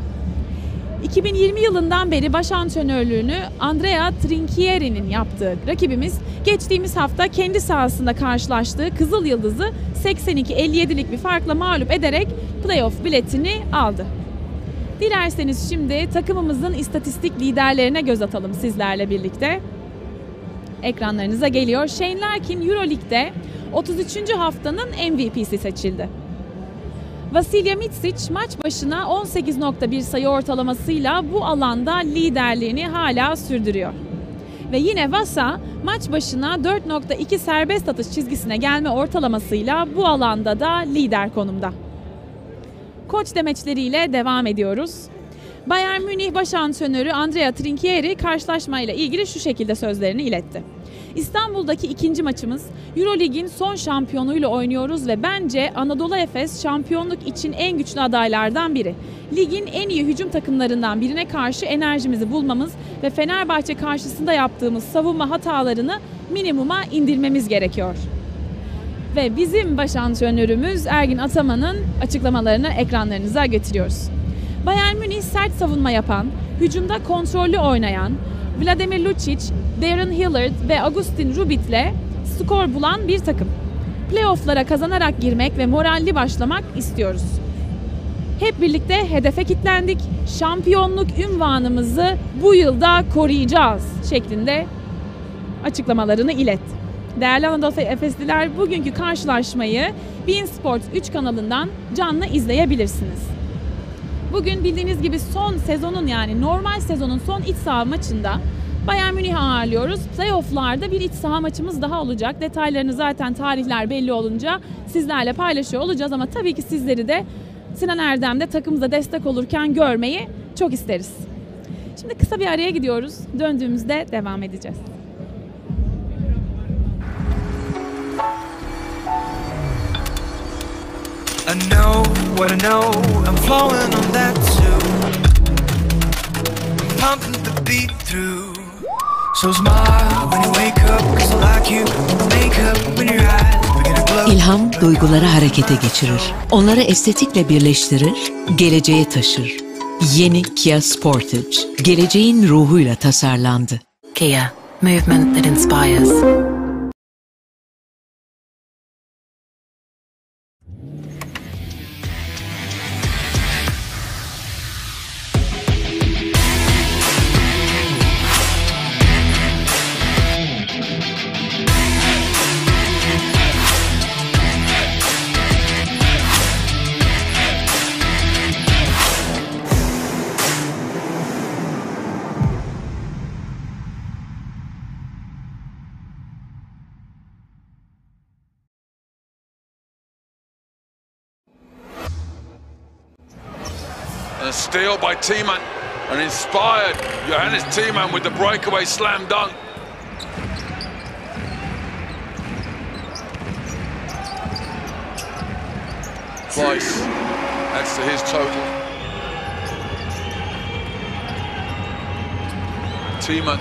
2020 yılından beri baş antrenörlüğünü Andrea Trinchieri'nin yaptığı rakibimiz geçtiğimiz hafta kendi sahasında karşılaştığı Kızıl Yıldız'ı 82-57'lik bir farkla mağlup ederek playoff biletini aldı. Dilerseniz şimdi takımımızın istatistik liderlerine göz atalım sizlerle birlikte. Ekranlarınıza geliyor. Shane Larkin Euroleague'de 33. haftanın MVP'si seçildi. Vasilya Mitsic maç başına 18.1 sayı ortalamasıyla bu alanda liderliğini hala sürdürüyor. Ve yine Vasa maç başına 4.2 serbest atış çizgisine gelme ortalamasıyla bu alanda da lider konumda. Koç demeçleriyle devam ediyoruz. Bayern Münih baş antrenörü Andrea Trinchieri karşılaşmayla ilgili şu şekilde sözlerini iletti. İstanbul'daki ikinci maçımız Eurolig'in son şampiyonuyla oynuyoruz ve bence Anadolu Efes şampiyonluk için en güçlü adaylardan biri. Ligin en iyi hücum takımlarından birine karşı enerjimizi bulmamız ve Fenerbahçe karşısında yaptığımız savunma hatalarını minimuma indirmemiz gerekiyor. Ve bizim baş antrenörümüz Ergin Ataman'ın açıklamalarını ekranlarınıza getiriyoruz. Bayern Münih sert savunma yapan, hücumda kontrollü oynayan, Vladimir Lucic, Darren Hillard ve Agustin Rubit'le skor bulan bir takım. Playoff'lara kazanarak girmek ve moralli başlamak istiyoruz. Hep birlikte hedefe kitlendik. Şampiyonluk ünvanımızı bu yılda koruyacağız şeklinde açıklamalarını iletti. Değerli Anadolu Efesliler bugünkü karşılaşmayı Bein Sports 3 kanalından canlı izleyebilirsiniz. Bugün bildiğiniz gibi son sezonun yani normal sezonun son iç saha maçında Bayern Münih'i ağırlıyoruz. Playoff'larda bir iç saha maçımız daha olacak. Detaylarını zaten tarihler belli olunca sizlerle paylaşıyor olacağız ama tabii ki sizleri de Sinan Erdem'de takımıza destek olurken görmeyi çok isteriz. Şimdi kısa bir araya gidiyoruz. Döndüğümüzde devam edeceğiz. I know what I know, I'm flowing on that too. Pumping the beat through. So smile when you wake up, cause I like you. Make up when your eyes begin to glow. İlham duyguları harekete geçirir. Onları estetikle birleştirir, geleceğe taşır. Yeni Kia Sportage, geleceğin ruhuyla tasarlandı. Kia, movement that inspires. Steal by Tiemann. And inspired Johannes Tiemann with the breakaway slam dunk. Twice. That's to his total. Tiemann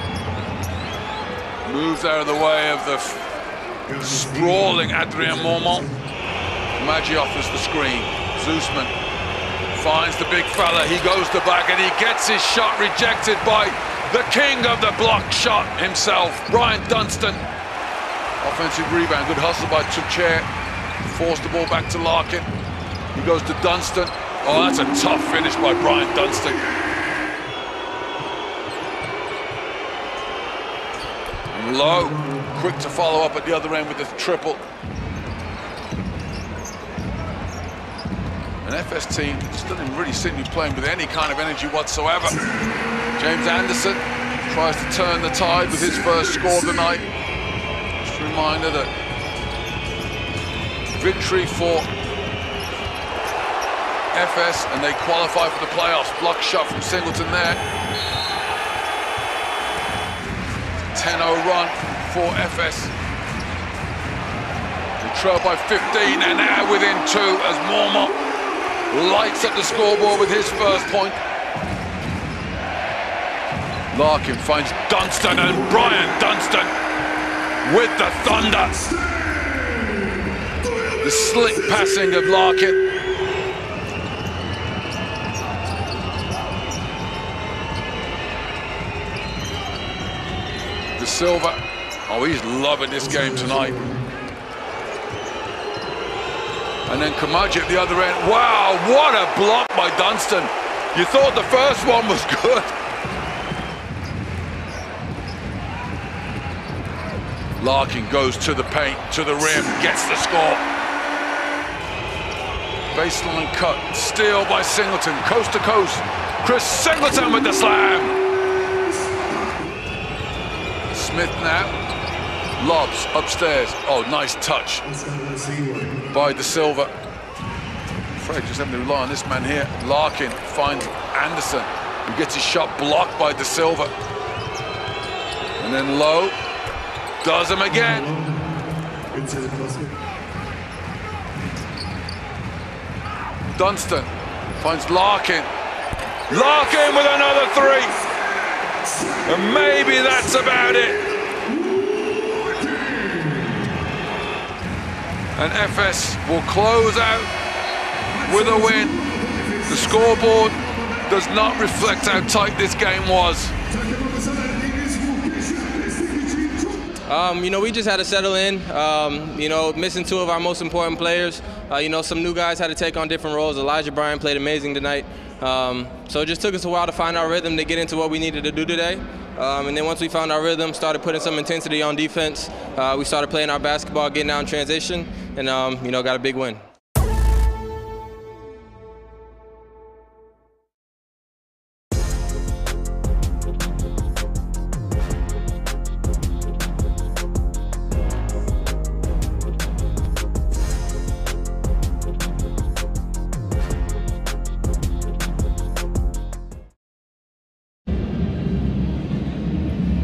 moves out of the way of the sprawling Adrien Mormont. Maggi offers the screen. Zeusman finds the big fella. He goes to back and he gets his shot rejected by the king of the block shot himself, Brian Dunstan. Offensive rebound, good hustle by Tucher. Forced the ball back to Larkin. He goes to Dunstan. Oh, that's a tough finish by Brian Dunstan. Low, quick to follow up at the other end with the triple. An FS team still didn't really seem to be playing with any kind of energy whatsoever. James Anderson tries to turn the tide with his first score of the night. Just a reminder that victory for FS and they qualify for the playoffs. Block shot from Singleton there. 10-0 run for FS. They trail by 15 and now within two as Mormont lights up the scoreboard with his first point. Larkin finds Dunstan and Brian Dunstan with the thunder. The slick passing of Larkin. De Silva. Oh, he's loving this game tonight. And then Kamaji at the other end. Wow, what a block by Dunstan. You thought the first one was good. Larkin goes to the paint, to the rim, gets the score. Baseline cut, steal by Singleton, coast to coast. Chris Singleton with the slam. Smith now, lobs upstairs. Oh, nice touch by De Silva. Fred just having to rely on this man here. Larkin finds Anderson, who gets his shot blocked by De Silva. And then Lowe does him again. Dunstan finds Larkin. Larkin with another three. And maybe that's about it. And FS will close out with a win. The scoreboard does not reflect how tight this game was. Um, you know, we just had to settle in. Um, you know, missing two of our most important players. Uh, you know, some new guys had to take on different roles. Elijah Bryan played amazing tonight. Um, so it just took us a while to find our rhythm to get into what we needed to do today. Um, and then once we found our rhythm, started putting some intensity on defense. Uh, we started playing our basketball, getting out in transition, and um, you know, got a big win.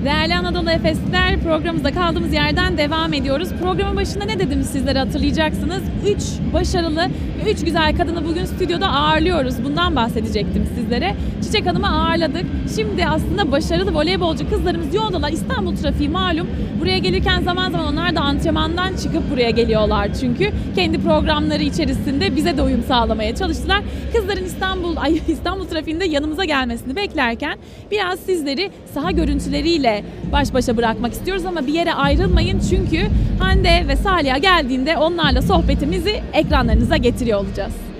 Değerli Anadolu Efesliler programımızda kaldığımız yerden devam ediyoruz. Programın başında ne dedim sizlere hatırlayacaksınız. 3 başarılı ve 3 güzel kadını bugün stüdyoda ağırlıyoruz. Bundan bahsedecektim sizlere. Çiçek Hanım'ı ağırladık. Şimdi aslında başarılı voleybolcu kızlarımız yoldalar. İstanbul trafiği malum. Buraya gelirken zaman zaman onlar da antrenmandan çıkıp buraya geliyorlar çünkü. Kendi programları içerisinde bize de uyum sağlamaya çalıştılar. Kızların İstanbul ay İstanbul trafiğinde yanımıza gelmesini beklerken biraz sizleri saha görüntüleriyle baş başa bırakmak istiyoruz ama bir yere ayrılmayın çünkü Hande ve Salih'a geldiğinde onlarla sohbetimizi ekranlarınıza getiriyor olacağız.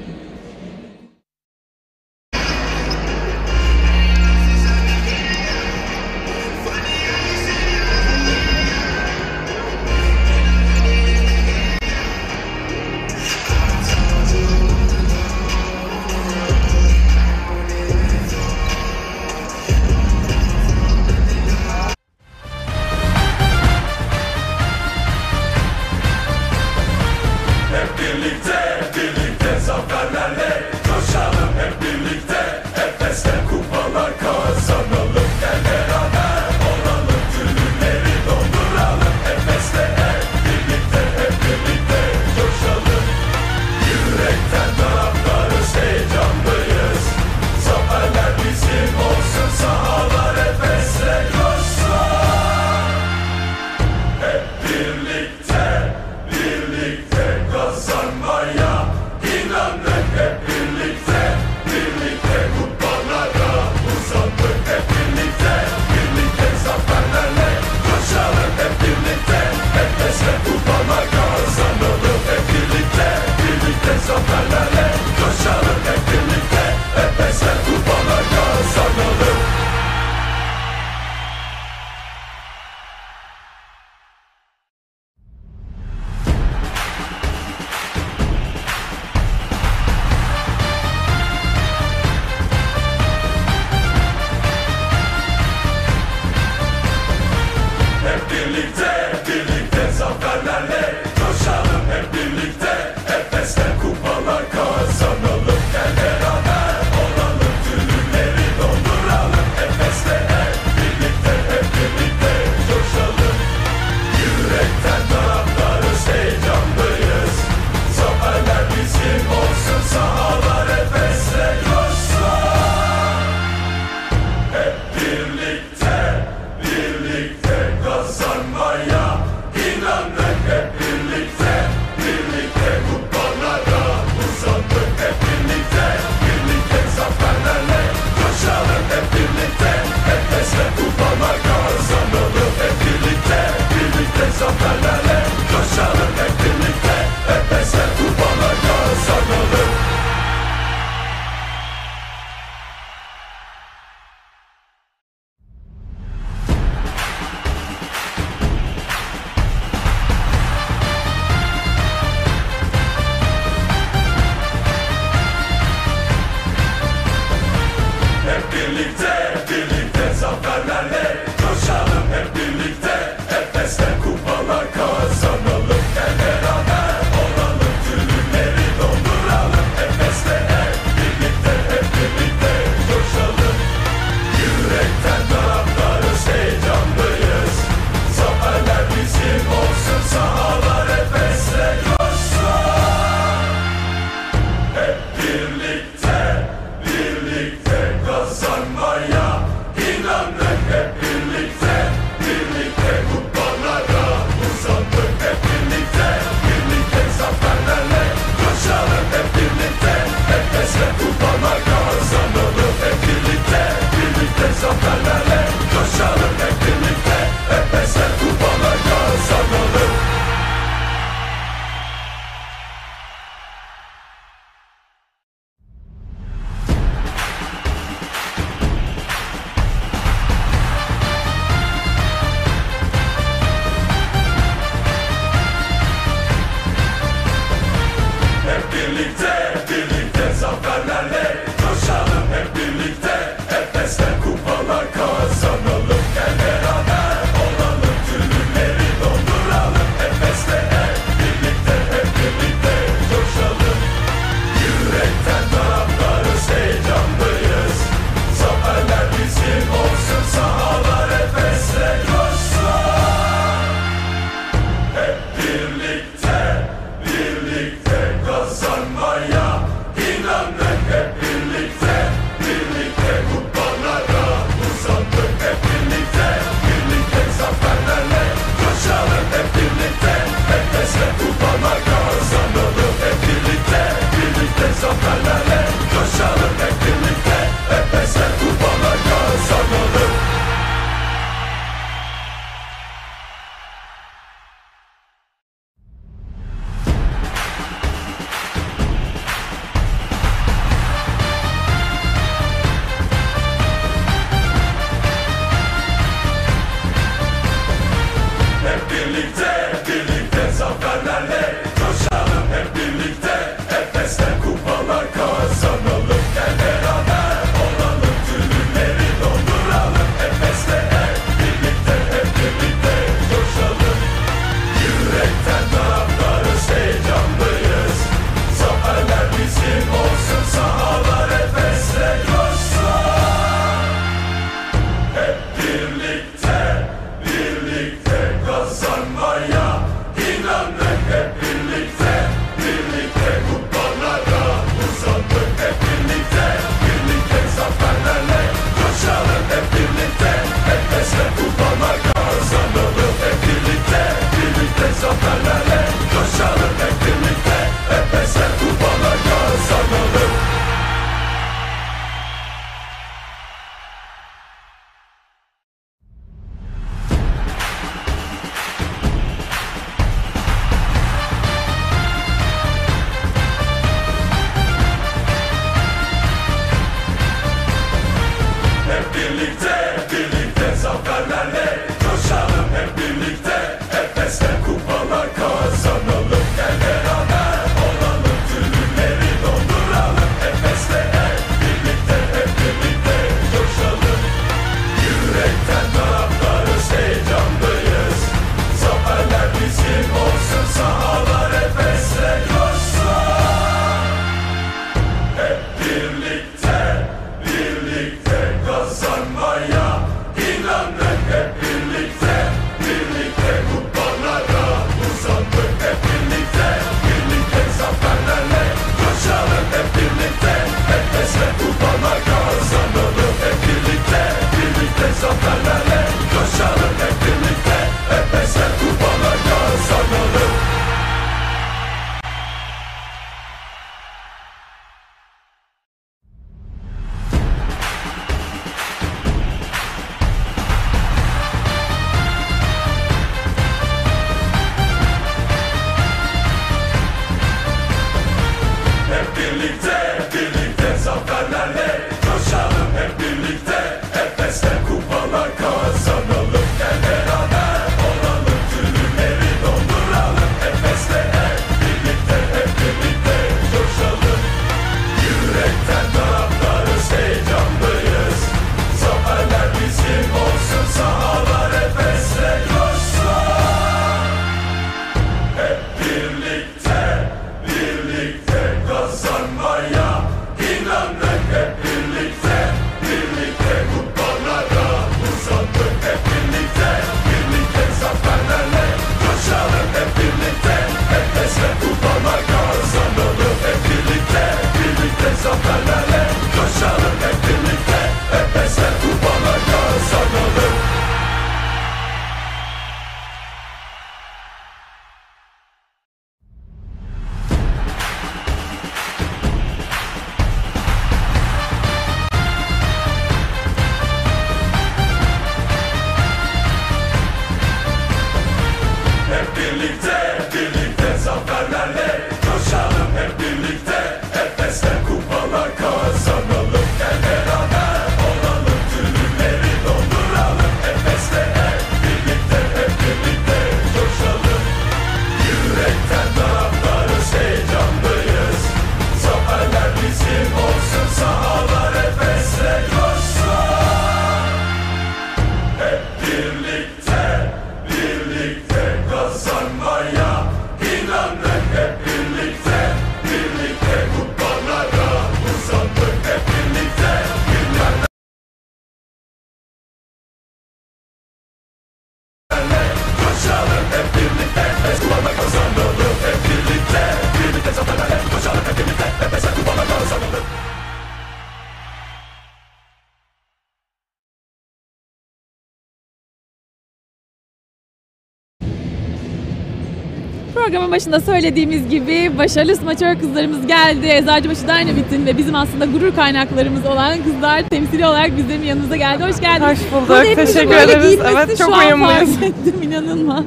Programın başında söylediğimiz gibi başarılı smaçör kızlarımız geldi. Eczacıbaşı Dynamite'in ve bizim aslında gurur kaynaklarımız olan kızlar temsili olarak bizim yanımıza geldi. Hoş geldiniz. Hoş bulduk, Burada teşekkür ederiz. Evet, çok uyumluyuz. fark ettim inanılmaz.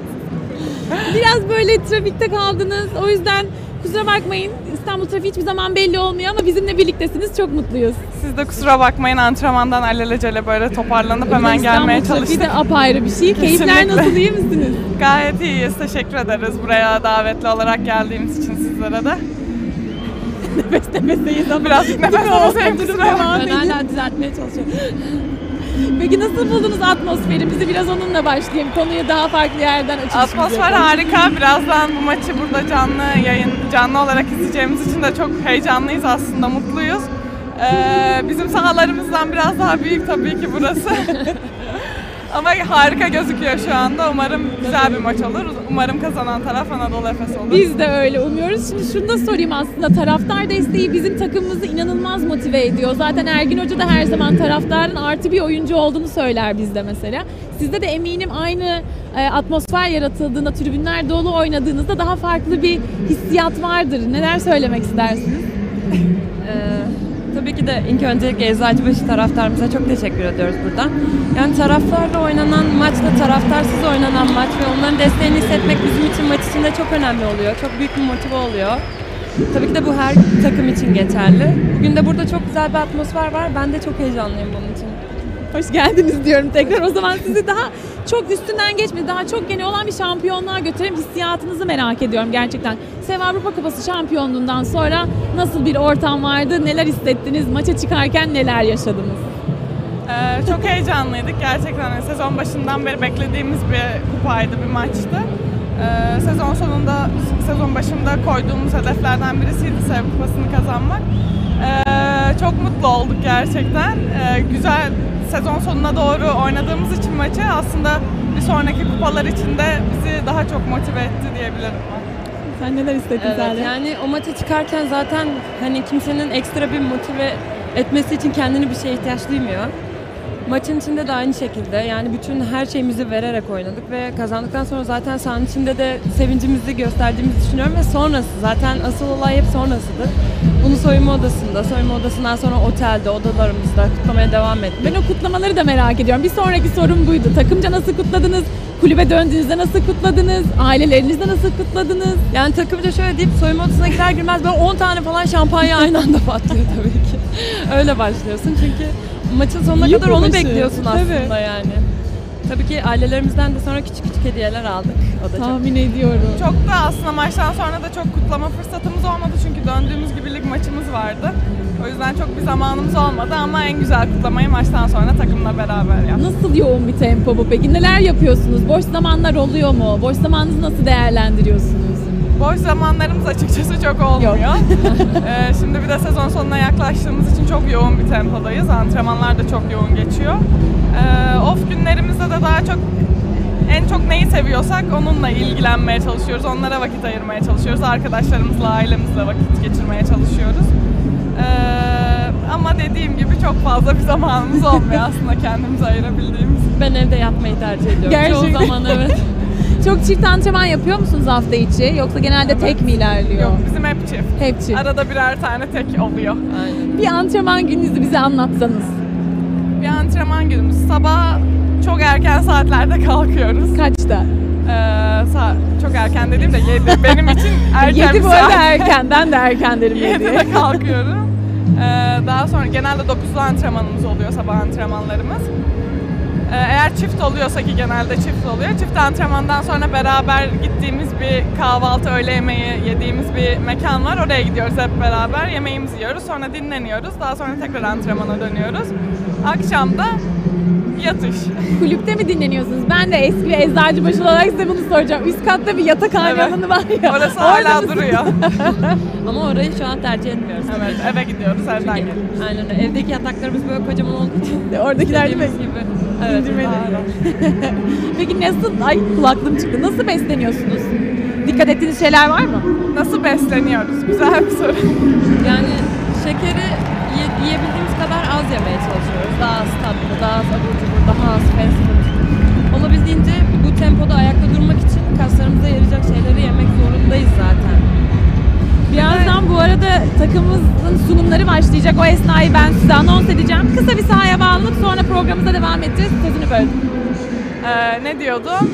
Biraz böyle trafikte kaldınız. O yüzden kusura bakmayın. İstanbul trafiği hiçbir zaman belli olmuyor ama bizimle birliktesiniz. Çok mutluyuz. Siz de kusura bakmayın antrenmandan alelacele böyle toparlanıp hemen gelmeye İstanbul trafiği çalıştık. de apayrı bir şey. Keyifler nasıl iyi misiniz? Gayet iyiyiz. Teşekkür ederiz buraya davetli olarak geldiğimiz için sizlere de. nefes nefeseyiz ama. Birazcık nefes durum kusura bakmayın. ediyor. Hala düzeltmeye çalışıyorum. Peki nasıl buldunuz atmosferimizi? Biraz onunla başlayayım. Konuyu daha farklı yerden açalım. Atmosfer harika. Birazdan bu maçı burada canlı yayın, canlı olarak izleyeceğimiz için de çok heyecanlıyız aslında, mutluyuz. Ee, bizim sahalarımızdan biraz daha büyük tabii ki burası. Ama harika gözüküyor şu anda. Umarım güzel bir maç olur. Umarım kazanan taraf Anadolu Efes olur. Biz de öyle umuyoruz. Şimdi şunu da sorayım aslında. Taraftar desteği bizim takımımızı inanılmaz motive ediyor. Zaten Ergin Hoca da her zaman taraftarın artı bir oyuncu olduğunu söyler bizde mesela. Sizde de eminim aynı e, atmosfer yaratıldığında, tribünler dolu oynadığınızda daha farklı bir hissiyat vardır. Neler söylemek istersiniz? Tabii ki de ilk öncelikle Eczacıbaşı taraftarımıza çok teşekkür ediyoruz buradan. Yani taraftarla oynanan maçla taraftarsız oynanan maç ve onların desteğini hissetmek bizim için maç içinde çok önemli oluyor. Çok büyük bir motive oluyor. Tabii ki de bu her takım için geçerli. Bugün de burada çok güzel bir atmosfer var. Ben de çok heyecanlıyım bunun için. Hoş geldiniz diyorum tekrar. O zaman sizi daha çok üstünden geçmedi, daha çok gene olan bir şampiyonluğa götüreyim. Hissiyatınızı merak ediyorum gerçekten. Sev Avrupa Kupası şampiyonluğundan sonra nasıl bir ortam vardı, neler hissettiniz, maça çıkarken neler yaşadınız? Ee, çok heyecanlıydık gerçekten. Yani sezon başından beri beklediğimiz bir kupaydı, bir maçtı. Ee, sezon sonunda, sezon başında koyduğumuz hedeflerden birisiydi Sev Kupası'nı kazanmak. Ee, çok mutlu olduk gerçekten. Ee, güzel sezon sonuna doğru oynadığımız için maçı aslında bir sonraki kupalar için de bizi daha çok motive etti diyebilirim. Sen neler hissettin Evet, Salih? yani o maça çıkarken zaten hani kimsenin ekstra bir motive etmesi için kendini bir şeye ihtiyaç duymuyor. Maçın içinde de aynı şekilde yani bütün her şeyimizi vererek oynadık ve kazandıktan sonra zaten sahanın içinde de sevincimizi gösterdiğimizi düşünüyorum ve sonrası zaten asıl olay hep sonrasıdır. Bunu soyunma odasında, soyunma odasından sonra otelde, odalarımızda kutlamaya devam ettik. Ben o kutlamaları da merak ediyorum. Bir sonraki sorum buydu. Takımca nasıl kutladınız? Kulübe döndüğünüzde nasıl kutladınız? Ailelerinizle nasıl kutladınız? Yani takımca şöyle deyip soyunma odasına girer girmez böyle 10 tane falan şampanya aynı anda patlıyor tabii ki. Öyle başlıyorsun çünkü maçın sonuna kadar onu bekliyorsun tabii. aslında yani. Tabii ki ailelerimizden de sonra küçük küçük hediyeler aldık. O da çok Tahmin ediyorum. Çok da aslında maçtan sonra da çok kutlama fırsatımız olmadı çünkü döndüğümüz gibi lig maçımız vardı. O yüzden çok bir zamanımız olmadı ama en güzel kutlamayı maçtan sonra takımla beraber yaptık. Nasıl yoğun bir tempo bu peki? Neler yapıyorsunuz? Boş zamanlar oluyor mu? Boş zamanınızı nasıl değerlendiriyorsunuz? Boş zamanlarımız açıkçası çok olmuyor. Ee, şimdi bir de sezon sonuna yaklaştığımız için çok yoğun bir tempodayız. Antrenmanlar da çok yoğun geçiyor. Ee, off günlerimizde de daha çok en çok neyi seviyorsak onunla ilgilenmeye çalışıyoruz. Onlara vakit ayırmaya çalışıyoruz. Arkadaşlarımızla, ailemizle vakit geçirmeye çalışıyoruz. Ee, ama dediğim gibi çok fazla bir zamanımız olmuyor aslında kendimize ayırabildiğimiz. Ben evde yatmayı tercih ediyorum. Gerçekten. Çoğu zaman evet. Çok çift antrenman yapıyor musunuz hafta içi? Yoksa genelde tek mi ilerliyor? Yok bizim hep çift. Hep çift. Arada birer tane tek oluyor. Aynen. Bir antrenman gününüzü bize anlatsanız. Bir antrenman günümüz. Sabah çok erken saatlerde kalkıyoruz. Kaçta? Ee, sa- çok erken dediğim de 7. Benim için erken 7 bir bu arada saat. erken. Ben de erken derim 7. 7'de kalkıyorum. Ee, daha sonra genelde 9'da antrenmanımız oluyor sabah antrenmanlarımız. Ee, eğer çift oluyorsa ki genelde çift oluyor. Çift antrenmandan sonra beraber gittiğimiz bir kahvaltı, öğle yemeği yediğimiz bir mekan var. Oraya gidiyoruz hep beraber. Yemeğimizi yiyoruz. Sonra dinleniyoruz. Daha sonra tekrar antrenmana dönüyoruz. Akşam da yatış. Kulüpte mi dinleniyorsunuz? Ben de eski bir eczacıbaşı olarak size bunu soracağım. Üst katta bir yatakhane Evet. alanı var ya. Orası hala mısınız? duruyor. Ama orayı şu an tercih etmiyoruz. Evet eve gidiyoruz evden geliyoruz. Aynen öyle. Evdeki yataklarımız böyle kocaman olduğu için. Oradakiler değil mi? gibi. Evet. İndirmeli. Peki nasıl, ay kulaklığım çıktı. Nasıl besleniyorsunuz? Dikkat ettiğiniz şeyler var mı? Nasıl besleniyoruz? Güzel bir soru. Yani şekeri ye- yiyebildiğimiz kadar az yemeye çalışıyoruz. Daha az tatlı, daha az abur cubur, daha az fast food. Olabildiğince bu tempoda ayakta durmak için kaslarımıza yarayacak şeyleri yemek zorundayız zaten. Birazdan bu arada takımımızın sunumları başlayacak. O esnayı ben size anons edeceğim. Kısa bir sahaya bağlanıp sonra programımıza devam edeceğiz. Sözünü böldüm. Ee, ne diyordum?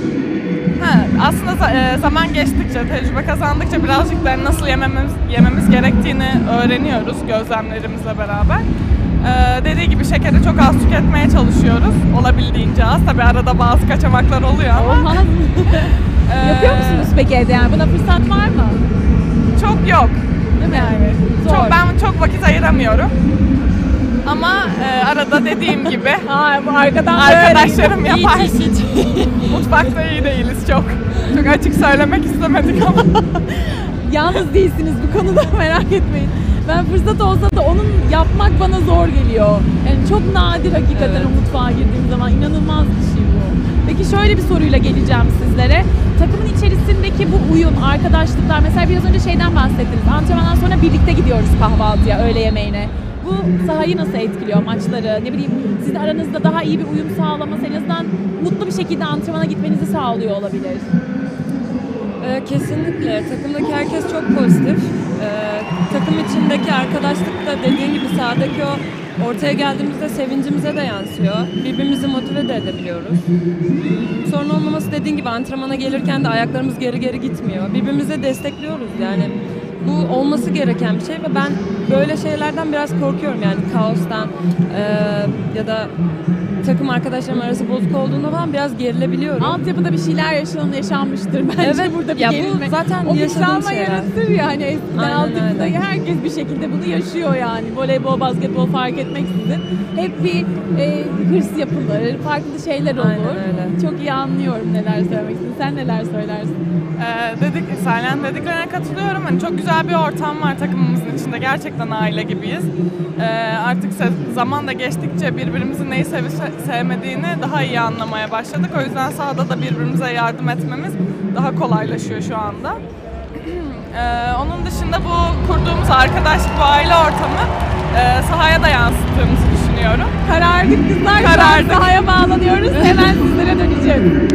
Ha, aslında e, zaman geçtikçe, tecrübe kazandıkça birazcık da nasıl yememiz, yememiz gerektiğini öğreniyoruz gözlemlerimizle beraber. Ee, dediği gibi şekeri çok az tüketmeye çalışıyoruz. Olabildiğince az. Tabi arada bazı kaçamaklar oluyor ama. Olmaz. Ee, Yapıyor musunuz peki evde yani? Buna fırsat var mı? Çok yok. Değil mi? Yani Zor. çok, ben çok vakit ayıramıyorum. Ama e, arada dediğim gibi Ha, bu arkadan arkadaşlarım böyle- yapar. Hiç, hiç, hiç. Mutfakta iyi değiliz çok. Çok açık söylemek istemedik ama. Yalnız değilsiniz bu konuda merak etmeyin. Ben fırsat olsa da onun yapmak bana zor geliyor. Yani çok nadir hakikaten o mutfağa girdiğim zaman inanılmaz bir şey. Peki şöyle bir soruyla geleceğim sizlere. Takımın içerisindeki bu uyum, arkadaşlıklar, mesela biraz önce şeyden bahsettiniz. Antrenmandan sonra birlikte gidiyoruz kahvaltıya, öğle yemeğine. Bu sahayı nasıl etkiliyor maçları? Ne bileyim sizin aranızda daha iyi bir uyum sağlaması en azından mutlu bir şekilde antrenmana gitmenizi sağlıyor olabilir. Ee, kesinlikle. Takımdaki herkes çok pozitif. Ee, takım içindeki arkadaşlık da dediğin gibi sahadaki o ortaya geldiğimizde sevincimize de yansıyor. Birbirimizi motive de edebiliyoruz. Sorun olmaması dediğin gibi antrenmana gelirken de ayaklarımız geri geri gitmiyor. Birbirimize destekliyoruz yani. Bu olması gereken bir şey ve ben böyle şeylerden biraz korkuyorum yani kaostan eee, ya da takım arkadaşlarım arası bozuk olduğunda falan biraz gerilebiliyorum. Altyapıda bir şeyler yaşanan yaşanmıştır bence Evet, burada bir ya bu gerilme. zaten o yaşadığım şeyler. yaratır yani eskiden Aynen altyapıda herkes bir şekilde bunu yaşıyor yani. Voleybol, basketbol fark etmeksizin. Hep bir e, hırs yapılır, farklı şeyler olur. Aynen öyle. Çok iyi anlıyorum neler söylemek istediğini. Sen neler söylersin? Ee, dedik, Salen dediklerine katılıyorum. Hani çok güzel bir ortam var takımımızın içinde. Gerçekten aile gibiyiz. Ee, artık zaman da geçtikçe birbirimizin neyi sevip se- sevmediğini daha iyi anlamaya başladık. O yüzden sahada da birbirimize yardım etmemiz daha kolaylaşıyor şu anda. Ee, onun dışında bu kurduğumuz arkadaşlık, bu aile ortamı e, sahaya da yansıttığımızı düşünüyorum. Karardık kızlar. Karardık. Şu an Sahaya bağlanıyoruz. Hemen sizlere döneceğim.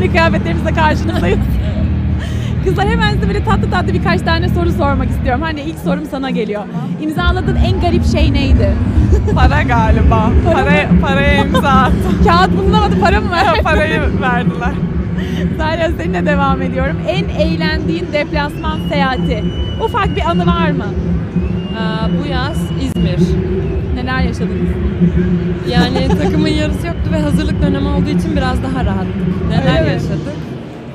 Aynı kıyafetlerimizle karşınızdayız. Kızlar hemen size böyle tatlı tatlı birkaç tane soru sormak istiyorum. Hani ilk sorum sana geliyor. İmzaladığın en garip şey neydi? Para galiba. Para, paraya imza attım. Kağıt bulunamadı, para mı ver? Parayı verdiler. Salih seninle devam ediyorum. En eğlendiğin deplasman seyahati. Ufak bir anı var mı? Aa, bu yaz İzmir. Neler Neler yaşadınız? Yani takımın yarısı yoktu ve hazırlık dönemi olduğu için biraz daha rahattık. Neler Öyle mi? yaşadık?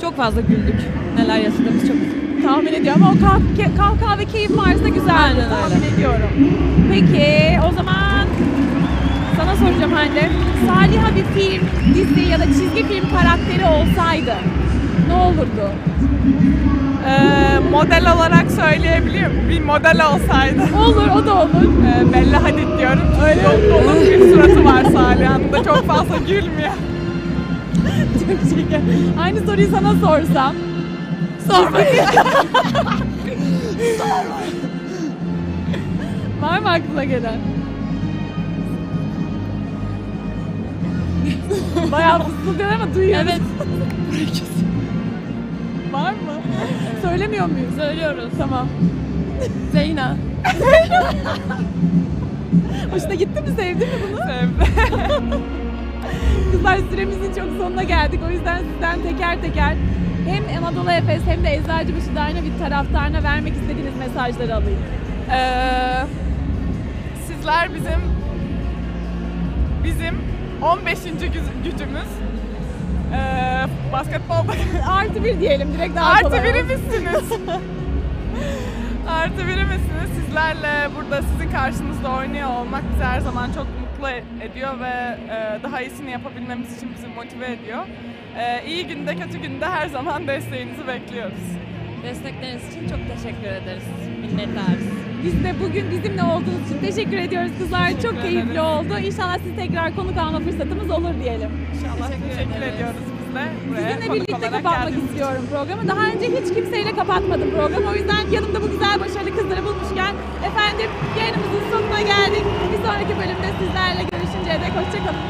Çok fazla güldük. Neler yaşadığımız çok Tahmin ediyorum ama o kah- kahkaha ve keyif varsa güzel Aynen öyle. tahmin ediyorum. Peki o zaman sana soracağım Hande. Saliha bir film, dizi ya da çizgi film karakteri olsaydı ne olurdu? Ee, model olarak söyleyebilirim. Bir model olsaydı. Olur, o da olur. Ee, Bella Hadid diyorum. Öyle dolu bir suratı var Saliha'nın da çok fazla gülmüyor. Çok şeker. Aynı soruyu sana sorsam. Sor bakayım. Var mı aklına gelen? Bayağı fısıldıyor ama duyuyoruz. Evet. Var mı? Söylemiyor muyuz? Söylüyoruz. Tamam. Zeyna. Hoşuna gitti mi? Sevdin mi bunu? Sevdim. Kızlar süremizin çok sonuna geldik. O yüzden sizden teker teker hem Anadolu Efes hem de Eczacıbaşı Dynamit taraftarına vermek istediğiniz mesajları alayım. Ee, sizler bizim bizim 15. güz- gücümüz. Ee, basketbolda Artı bir diyelim direkt daha Artı kolay biri misiniz? Artı biri misiniz? Sizlerle burada sizin karşınızda oynuyor olmak bizi her zaman çok mutlu ediyor ve e, daha iyisini yapabilmemiz için bizi motive ediyor. E, iyi günde kötü günde her zaman desteğinizi bekliyoruz. Destekleriniz için çok teşekkür ederiz. Minnettarız. Biz de bugün bizimle olduğunuz için teşekkür ediyoruz kızlar. Teşekkür çok keyifli ederiz. oldu. İnşallah sizi tekrar konuk alma fırsatımız olur diyelim. İnşallah teşekkür, ediyoruz biz de. Buraya Sizinle birlikte kapatmak geldiğiniz için. istiyorum programı. Daha önce hiç kimseyle kapatmadım programı. O yüzden yanımda bu güzel başarılı kızları bulmuşken efendim yayınımızın sonuna geldik. Bir sonraki bölümde sizlerle görüşünceye dek hoşçakalın.